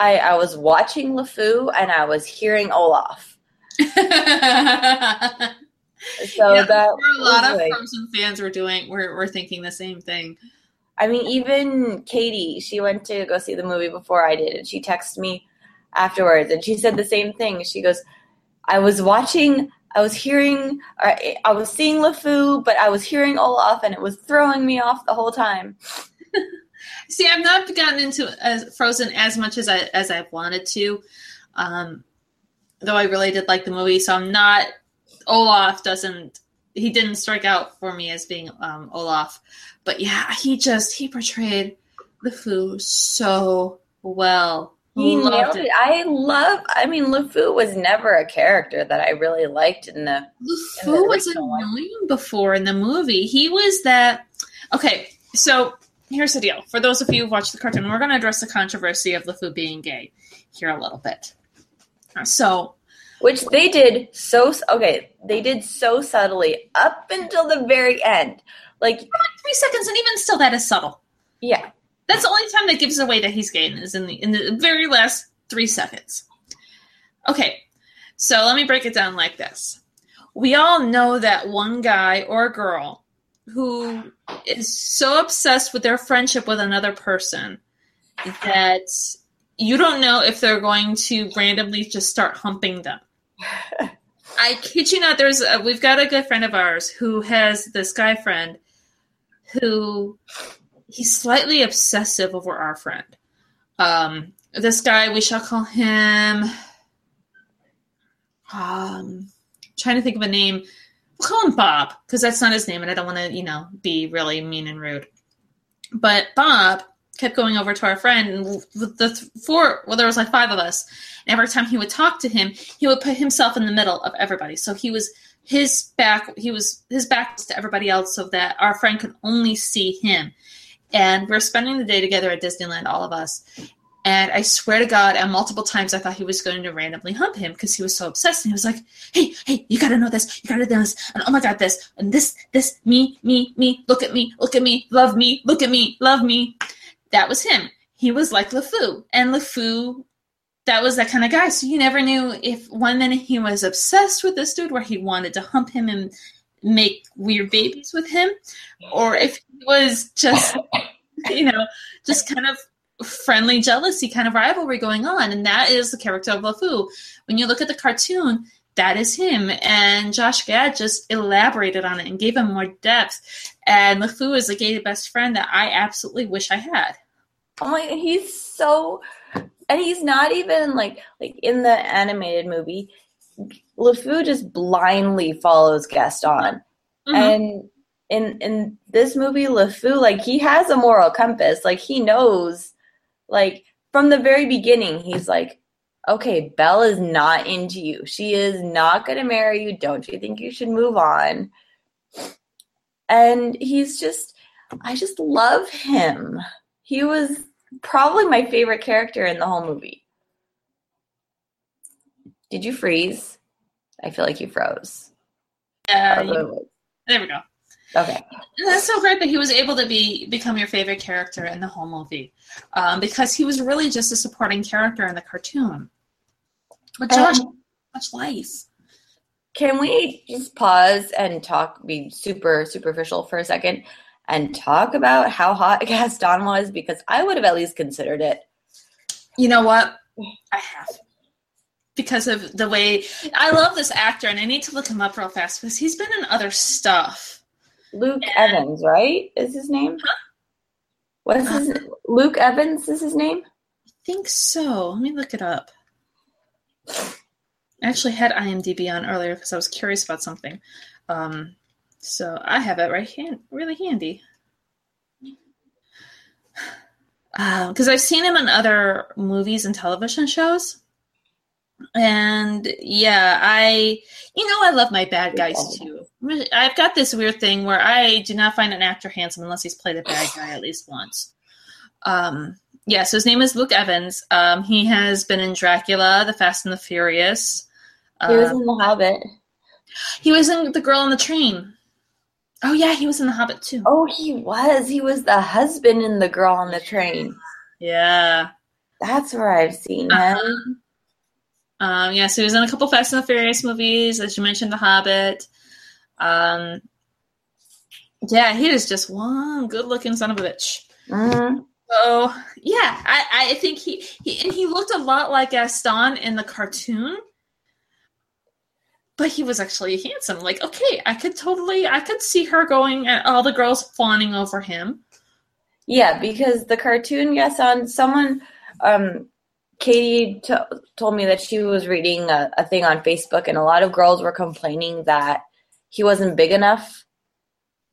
I, I was watching LeFou and I was hearing Olaf. So Yeah, that a lot of like- Frozen fans were doing were, were thinking the same thing. I mean, even Katie, she went to go see the movie before I did, and she texted me afterwards, and she said the same thing. She goes, "I was watching." I was hearing, I was seeing LeFou, but I was hearing Olaf, and it was throwing me off the whole time. See, I've not gotten into as Frozen as much as I as I've wanted to, um, though I really did like the movie. So I'm not. Olaf doesn't. He didn't strike out for me as being um, Olaf, but yeah, he just he portrayed LeFou so well. He nailed it. I love. I mean, LeFou was never a character that I really liked in the. Who was one. annoying before in the movie? He was that. Okay, so here's the deal. For those of you who watched the cartoon, we're going to address the controversy of LeFou being gay here a little bit. So, which they did so okay. They did so subtly up until the very end, like three seconds, and even still, that is subtle. Yeah, That's the only time that gives away that he's gay is in the in the very last three seconds. Okay, so let me break it down like this. We all know that one guy or girl who is so obsessed with their friendship with another person that you don't know if they're going to randomly just start humping them. I kid you not. There's a, we've got a good friend of ours who has this guy friend who he's slightly obsessive over our friend. Um, this guy, we shall call him. Um, trying to think of a name. We'll call him Bob because that's not his name, and I don't want to, you know, be really mean and rude. But Bob kept going over to our friend, and the four, well, there was like five of us. And every time he would talk to him, he would put himself in the middle of everybody. So he was his back, he was his back was to everybody else, so that our friend could only see him. And we're spending the day together at Disneyland, all of us. And I swear to God, and multiple times I thought he was going to randomly hump him because he was so obsessed. And he was like, "Hey, hey, you gotta know this, you gotta know this, and oh my God, this, and this, this, me, me, me, look at me, look at me, love me, look at me, love me." That was him. He was like LeFou, and LeFou, that was that kind of guy. So you never knew if one minute he was obsessed with this dude, where he wanted to hump him and make weird babies with him, or if he was just, you know, just kind of friendly jealousy kind of rivalry going on and that is the character of LeFou. When you look at the cartoon, that is him and Josh Gad just elaborated on it and gave him more depth and LeFou is a gay best friend that I absolutely wish I had. Oh my, he's so, and he's not even like like in the animated movie. LeFou just blindly follows Gaston, Mhm. and in in this movie, LeFou like he has a moral compass. Like he knows, like from the very beginning, he's like, okay, Belle is not into you. She is not going to marry you. Don't you think you should move on? And he's just, I just love him. He was probably my favorite character in the whole movie. Did you freeze? I feel like you froze. Uh, you- there we go. Okay. And that's so great that he was able to be become your favorite character in the whole movie, um, because he was really just a supporting character in the cartoon. But Josh, Um, much life. Can we just pause and talk, be super superficial for a second, and talk about how hot Gaston was? Because I would have at least considered it. You know what? I have. Because of the way I love this actor, and I need to look him up real fast because he's been in other stuff. Luke Evans, right? Is his name? What's his Luke Evans is his name? I think so. Let me look it up. I actually had IMDb on earlier because I was curious about something. Um, so I have it right hand, really handy. Because I've seen him in other movies and television shows. And yeah, I, you know, I love my bad guys too. I've got this weird thing where I do not find an actor handsome unless he's played a bad guy at least once. Um, yeah, so his name is Luke Evans. Um, he has been in Dracula, The Fast and the Furious. He was Um, in The Hobbit. he was in The Girl on the Train. Oh yeah, he was in The Hobbit too. Oh, he was. He was the husband in The Girl on the Train. Yeah. That's where I've seen him. Uh-huh. Um, yeah, so he was in a couple Fast and the Furious movies, as you mentioned, The Hobbit. Um, yeah, he is just one good-looking son of a bitch. Mhm. So yeah, I, I think he, he and he looked a lot like Gaston in the cartoon, but he was actually handsome. Like, okay, I could totally, I could see her going at all the girls fawning over him. Yeah, because the cartoon Gaston, someone, um, Katie t- told me that she was reading a, a thing on Facebook, and a lot of girls were complaining that he wasn't big enough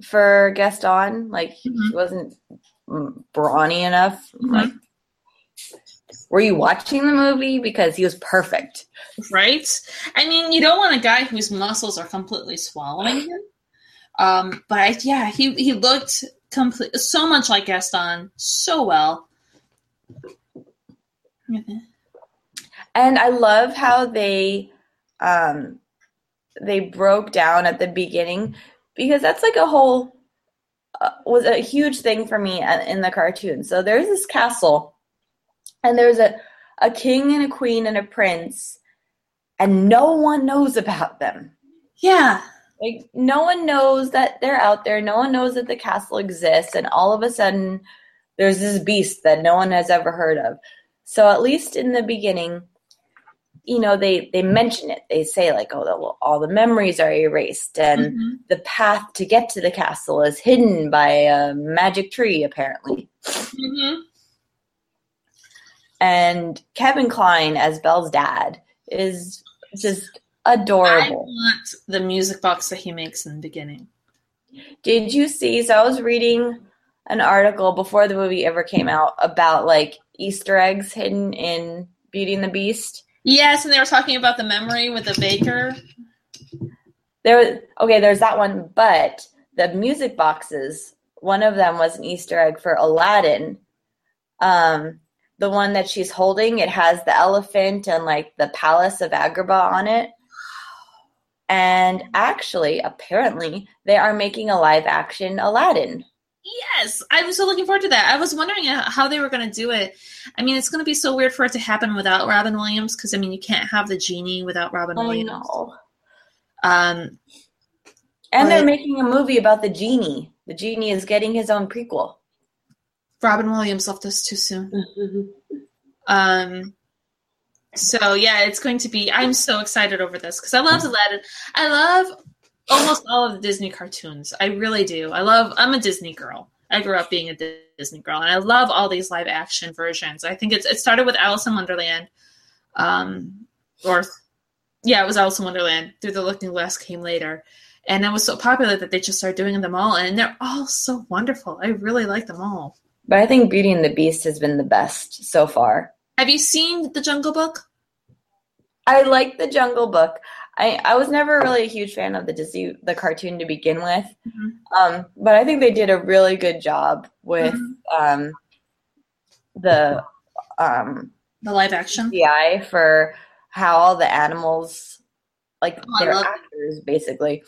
for Gaston. Like he wasn't brawny enough. Like, were you watching the movie? Because he was perfect. Right? I mean, you don't want a guy whose muscles are completely swallowing him. Um, but I, yeah, he he looked complete so much like Gaston, so well. And I love how they um they broke down at the beginning because that's like a whole uh, was a huge thing for me in the cartoon. So there's this castle and there's a a king and a queen and a prince and no one knows about them. Yeah. Like no one knows that they're out there. No one knows that the castle exists and all of a sudden there's this beast that no one has ever heard of. So at least in the beginning, you know, they they mention it. They say like, "Oh, the, all the memories are erased, and Mhm. the path to get to the castle is hidden by a magic tree, apparently." Mm-hmm. And Kevin Kline as Belle's dad is just adorable. I want the music box that he makes in the beginning. Did you see? So I was reading an article before the movie ever came out about like Easter eggs hidden in Beauty and the Beast. Yes, and they were talking about the memory with the baker. There was okay, there's that one, but the music boxes, one of them was an Easter egg for Aladdin. Um, the one that she's holding, it has the elephant and like the palace of Agrabah on it. And actually, apparently, they are making a live action Aladdin. Yes, I was so looking forward to that. I was wondering uh, how they were going to do it. I mean, it's going to be so weird for it to happen without Robin Williams because I mean, you can't have the genie without Robin I Williams. know. Um, And they're making a movie about the genie. The genie is getting his own prequel. Robin Williams left us too soon. Um, so yeah, it's going to be. I'm so excited over this because I love Aladdin. I love almost all of the Disney cartoons. I really do. I love. I'm a Disney girl. I grew up being a Disney girl, and I love all these live action versions. I think it's it started with Alice in Wonderland, um, or yeah, it was Alice in Wonderland. Through the Looking Glass came later, and it was so popular that they just started doing them all, and they're all so wonderful. I really like them all. But I think Beauty and the Beast has been the best so far. Have you seen The Jungle Book? I like the Jungle Book. I, I was never really a huge fan of the Disney the cartoon to begin with, um, but I think they did a really good job with um, the um, the live action CI for how all the animals like Oh, I they're actors basically.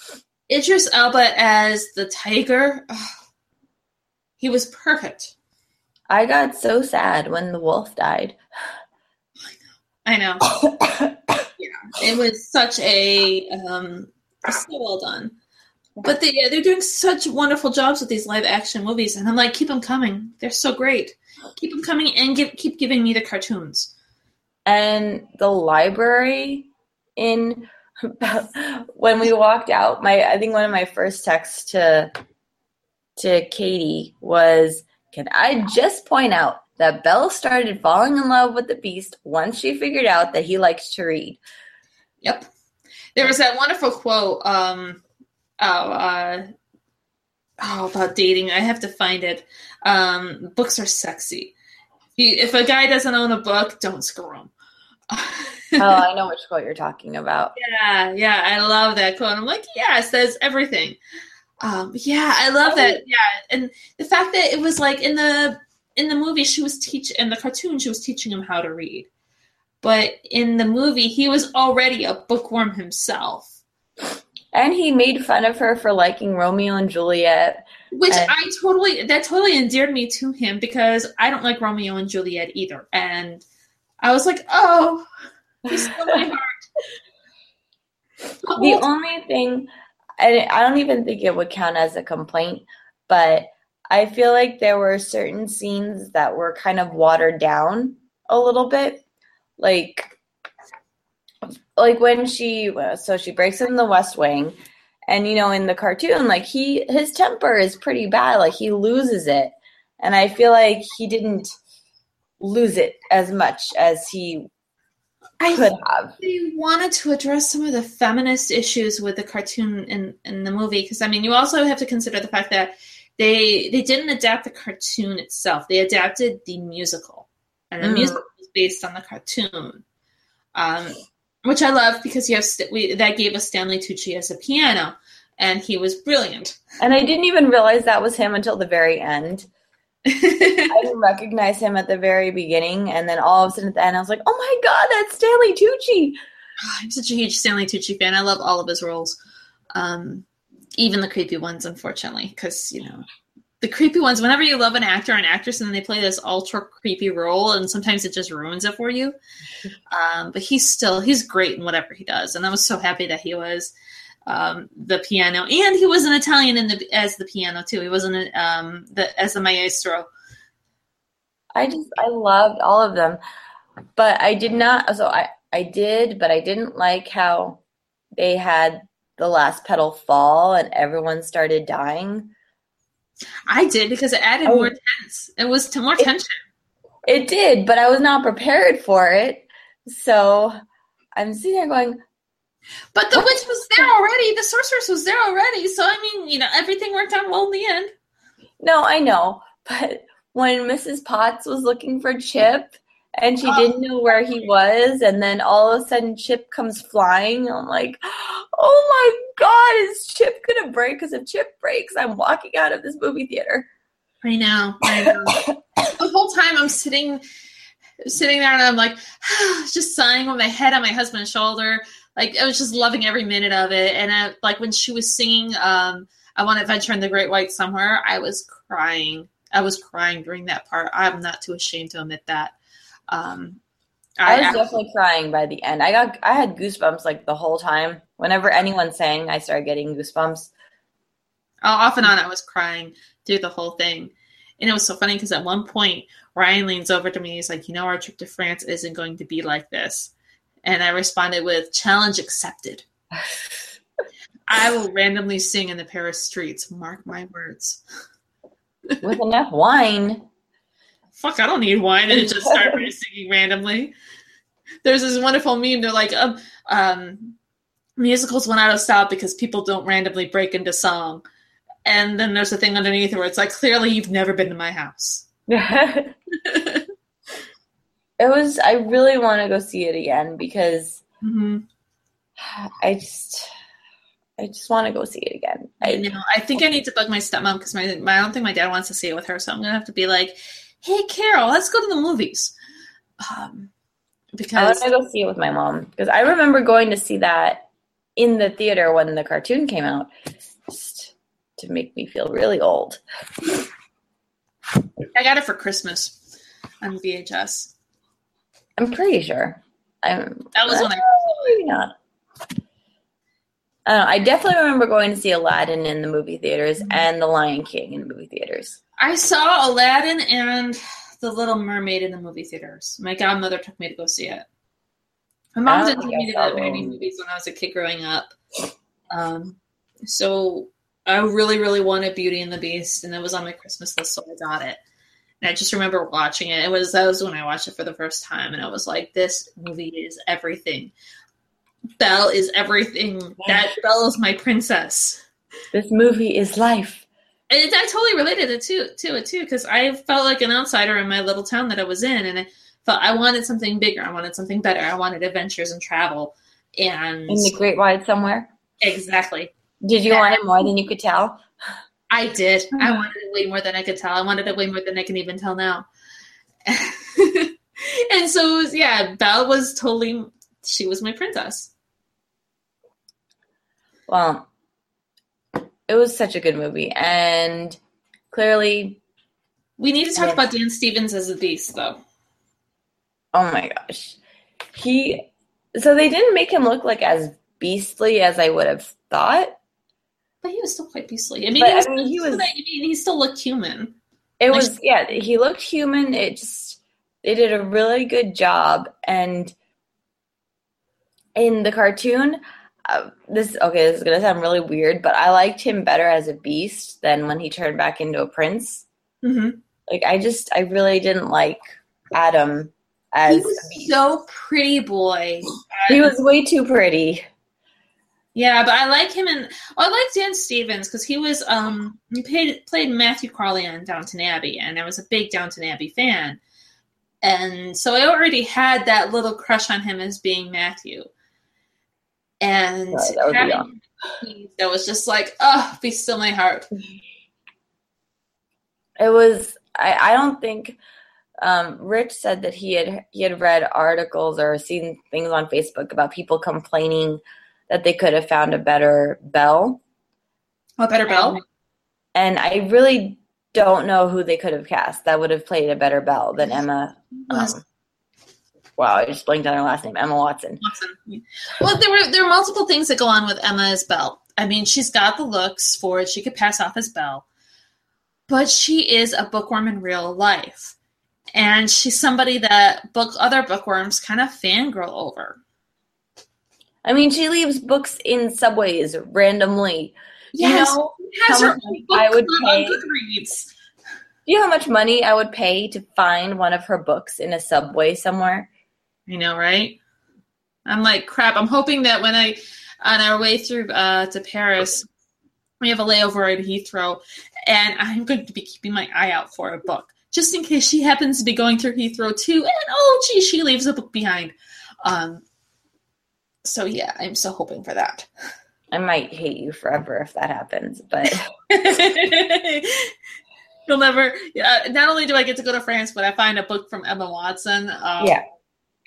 Idris Elba as the tiger. he was perfect. I got so sad when the wolf died. I know. yeah, it was such a um, so well done. But they they're doing such wonderful jobs with these live action movies, and I'm like, keep them coming. They're so great. Keep them coming, and give keep giving me the cartoons. and the library in when we walked out my i think one of my first texts to to katie was can i just point out that belle started falling in love with the beast once she figured out that he likes to read Yep. There was that wonderful quote. Um, oh, uh, oh, about dating. I have to find it. Um, books are sexy. If, a guy doesn't own a book, don't screw him. oh i know which quote you're talking about Yeah, yeah, I love that quote. I'm like, yeah, it says everything. Um, yeah, I love that. Yeah, and the fact that it was like in the in the movie, she was teach in the cartoon, she was teaching him how to read, but in the movie, he was already a bookworm himself. and he made fun of her for liking romeo and juliet Which And- I totally that totally endeared me to him because I don't like Romeo and Juliet either, and I was like, oh, he stole my heart. the only thing I, I don't even think it would count as a complaint but I feel like there were certain scenes that were kind of watered down a little bit. Like like when she so she breaks in the west wing and you know in the cartoon like he his temper is pretty bad like he loses it. And i feel like he didn't lose it as much as he I could have. they wanted to address some of the feminist issues with the cartoon in, in the movie because I mean you also have to consider the fact that they they didn't adapt the cartoon itself. They adapted the musical. And the Mm. musical based on the cartoon um, which I love because you have st- we, that gave us Stanley Tucci as a piano and he was brilliant. And i didn't even realize that was him until the very end. I didn't recognize him at the very beginning and then all of a sudden at the end i was like oh my god that's stanley tucci! I'm such a huge Stanley Tucci fan. I love all of his roles um, even the creepy ones unfortunately because you know the creepy ones whenever you love an actor or an actress and then they play this ultra creepy role and sometimes it just ruins it for you um, but he's still he's great in whatever he does and i was so happy that he was um, the piano and he was an italian in the as the piano too he wasn't um, the as the maestro I just I loved all of them, but I did not. So I I did, but I didn't like how they had the last petal fall and everyone started dying. I did because it added Oh. more tense it was to more tension It did, but I was not prepared for it. So I'm sitting there going, But the witch was there already. The sorceress was there already. So I mean, you know, everything worked out well in the end. No, I know, but when Mrs. Potts was looking for Chip and she didn't know where he was, and then all of a sudden Chip comes flying, I'm like, oh my god, is Chip gonna break? Because if Chip breaks, I'm walking out of this movie theater. I know. I know. the whole time I'm sitting, sitting there, and I'm like, just sighing with my head on my husband's shoulder. Like I was just loving every minute of it. And I, like when she was singing, um, "I Want to Adventure in the Great Wide Somewhere," I was crying. I was crying during that part. I'm not too ashamed to admit that. Um, I was I- definitely crying by the end. I got I had goosebumps like the whole time. Whenever anyone sang, I started getting goosebumps. Uh, off and on, I was crying through the whole thing. And it was so funny because at one point, Ryan leans over to me. He's like, You know, our trip to France isn't going to be like this. And I responded with, Challenge accepted. I will randomly sing in the Paris streets. Mark my words. With enough wine. Fuck, I don't need wine. And it just started singing randomly. There's this wonderful meme. They're like, um, um, musicals went out of style because people don't randomly break into song. And then there's a thing underneath where it's like, clearly you've never been to my house. it was I really want to go see it again because Mm-hmm. I just I just want to go see it again. I know. I think I need to bug my stepmom because my, my I don't think my dad wants to see it with her, so I'm gonna have to be like, "Hey, Carol, let's go to the movies." Um, I because want to go see it with my mom because I remember going to see that in the theater when the cartoon came out, just to make me feel really old. I got it for Christmas on VHS. I'm pretty sure. I'm, That was when I maybe not. I don't know. I definitely remember going to see Aladdin in the movie theaters and The Lion King in the movie theaters. I saw Aladdin and The Little Mermaid in the movie theaters. My godmother took me to go see it. My mom didn't take me to that many movies when I was a kid growing up. Um, so I really, really wanted Beauty and the Beast, and it was on my Christmas list, so I got it. And I just remember watching it. It was that was when I watched it for the first time, and I was like, "This movie is everything. Belle is everything. That Belle is my princess." This movie is life. And I totally related it to to it too because I felt like an outsider in my little town that I was in, and I felt I wanted something bigger. I wanted something better. I wanted adventures and travel, and In the Great Wide Somewhere. exactly. Did you want it more than you could tell? I did. I hmm. wanted it way more than I could tell. I wanted it way more than I can even tell now. and so, it was, yeah, Belle was totally. She was my princess. Well, it was such a good movie, and clearly, We need to talk Yes. about Dan Stevens as a beast, though. oh my gosh, he. So they didn't make him look like as beastly as I would have thought. but he was still quite beastly. I mean, But, he, was, I mean, he was- I mean, he still looked human. It Like- was yeah, he looked human. It just they did a really good job and in the cartoon uh, this okay, this is going to sound really weird, but I liked him better as a beast than when he turned back into a prince. Mm-hmm. Like I just I really didn't like Adam as He was so pretty boy. he was way too pretty. Yeah, but I like him and oh, I like Dan Stevens because he was um he played played Matthew Crawley on Downton Abbey, and I was a big Downton Abbey fan, and so I already had that little crush on him as being Matthew, and that having that was just like oh, be still my heart. It was I, I don't think um, Rich said that he had he had read articles or seen things on Facebook about people complaining that they could have found a better Belle. A better Belle? And I really don't know who they could have cast that would have played a better Belle than Emma. Um, wow, I just blanked on her last name, Emma Watson. Watson. Well, there were there were multiple things that go on with Emma as Belle. I mean, she's got the looks for it; she could pass off as Belle, but she is a bookworm in real life, and she's somebody that book other bookworms kind of fangirl over. I mean, she leaves books in subways randomly. Yes, you know she has her own book I would pay. Do you know how much money I would pay to find one of her books in a subway somewhere? You know, right? I'm like, crap. I'm hoping that when I, on our way through uh, to Paris, we have a layover at Heathrow, and I'm going to be keeping my eye out for a book, just in case she happens to be going through Heathrow too. And oh, gee, she leaves a book behind. Um. So yeah, I'm so hoping for that. I might hate you forever if that happens, but You'll never. Yeah, not only do I get to go to France, but I find a book from Emma Watson. Um, yeah.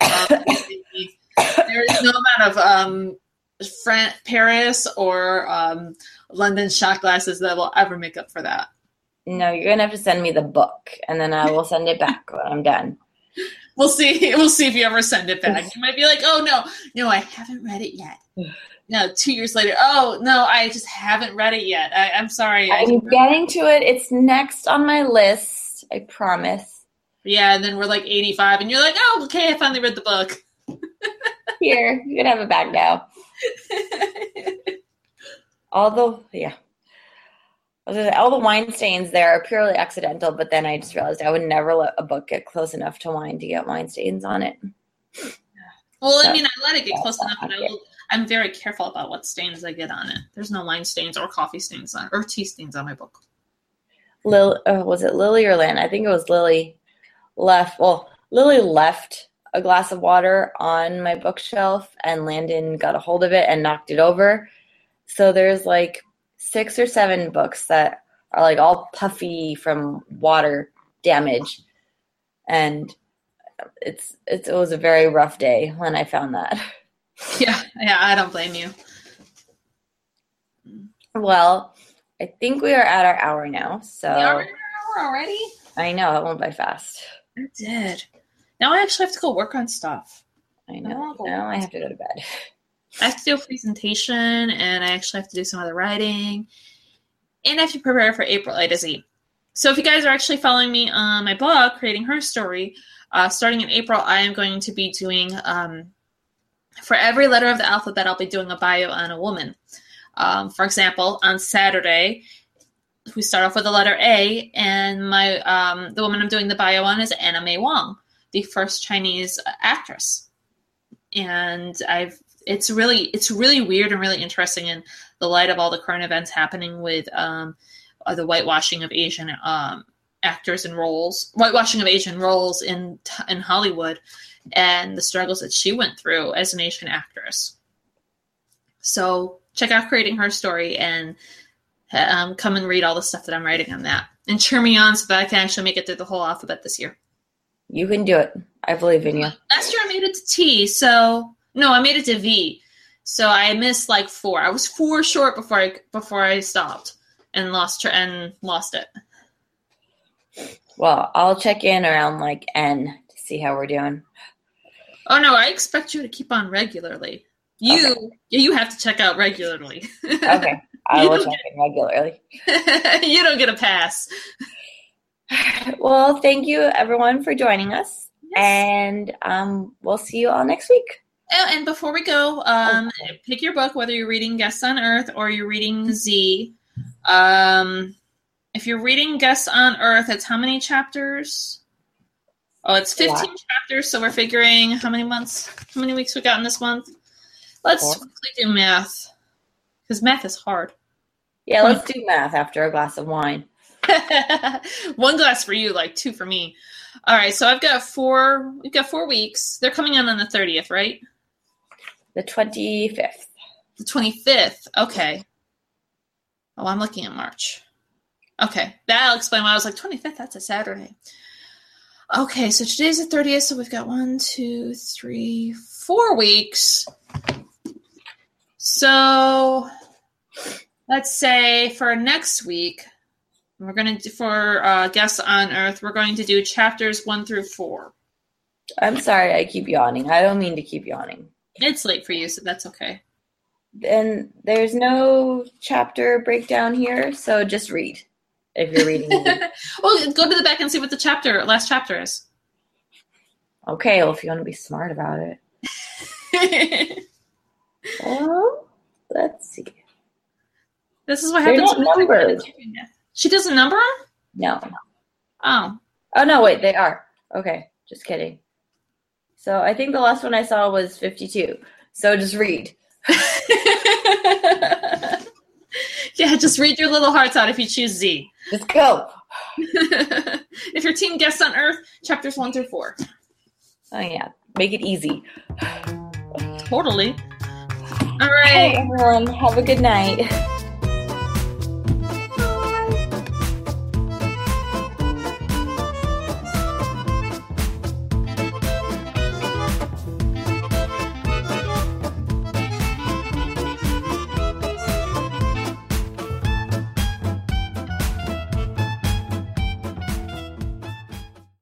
There is no amount of um, Fran- Paris or um, London shot glasses that will ever make up for that. no, you're gonna have to send me the book, and then I will send it back when I'm done. We'll see. We'll see if you ever send it back. You might be like, "Oh no, no, I haven't read it yet." No, two years later. Oh no, I just haven't read it yet. I, I'm sorry. I'm getting to it. It's next on my list. I promise. Yeah, and then we're like 85, and you're like, "Oh, okay, I finally read the book." Here, you can have it back now. Yeah. Was gonna say, all the wine stains there are purely accidental, but then I just realized I would never let a book get close enough to wine to get wine stains on it. Well, I mean, I let it get close enough, but I will, I'm very careful about what stains I get on it. There's no wine stains or coffee stains on, or tea stains on my book. Lil, uh, was it Lily or Lynn? I think it was Lily. Left. Well, Lily left a glass of water on my bookshelf, and Landon got a hold of it and knocked it over. So there's like six or seven books that are like all puffy from water damage, and it's, it's it was a very rough day when I found that. Yeah, yeah, I don't blame you. Well, I think we are at our hour now, so We are at our hour already. I know it went by fast. It did. Now I actually have to go work on stuff. I know. Now I have to go to bed. I have to do a presentation, and I actually have to do some other writing, and I have to prepare for April A to Z. So if you guys are actually following me on my blog, creating her story, uh, starting in April, I am going to be doing um, for every letter of the alphabet, I'll be doing a bio on a woman. Um, for example, on Saturday, we start off with the letter A, and my um, the woman I'm doing the bio on is Anna May Wong, the first Chinese actress. And I've it's really it's really weird and really interesting in the light of all the current events happening with um, uh, the whitewashing of Asian um, actors and roles, whitewashing of Asian roles in in Hollywood, and the struggles that she went through as an Asian actress. So check out creating her story and um, come and read all the stuff that I'm writing on that, and cheer me on so that I can actually make it through the whole alphabet this year. You can do it. I believe in you. Last year I made it to T, so no, I made it to V. So I missed like four. I was four short before I before I stopped and lost her and lost it. Well, I'll check in around like N to see how we're doing. Oh no, I expect you to keep on regularly. You you have to check out regularly. Okay. I You will check in regularly. you don't get a pass. Well, thank you everyone for joining us, and um, we'll see you all next week. Oh, and before we go, um, pick your book, whether you're reading Guests on Earth or you're reading Z. Um, if you're reading Guests on Earth, it's how many chapters? Oh, it's 15 Yeah. chapters, so we're figuring how many months, how many weeks we got in this month? Let's quickly do math, because math is hard. Yeah, let's do math after a glass of wine. One glass for you, like two for me. All right, so I've got four. We've got four weeks. They're coming in on the thirtieth, right? The twenty fifth. The twenty fifth. Okay. Oh, I'm looking at March. Okay, that'll explain why I was like twenty fifth. That's a Saturday. Okay, so today's the thirtieth, so we've got one, two, three, four weeks. So let's say for next week, we're going to for uh, guests on Earth, we're going to do chapters one through four. I'm sorry, I keep yawning. I don't mean to keep yawning. It's late for you, so that's okay. And there's no chapter breakdown here, so just read if you're reading. well, go to the back and see what the chapter last chapter is. okay, well, if you want to be smart about it. well, let's see. This is what They're happens. not numbered. She doesn't number them. No. Oh, Oh no, wait, they are. Okay, just kidding. So I think the last one I saw was 52. So just read. yeah. Just read your little hearts out if you choose Z. Let's go. if your team guests on Earth, chapters one through four. Oh yeah, make it easy. Totally. All right. Hey everyone, have a good night.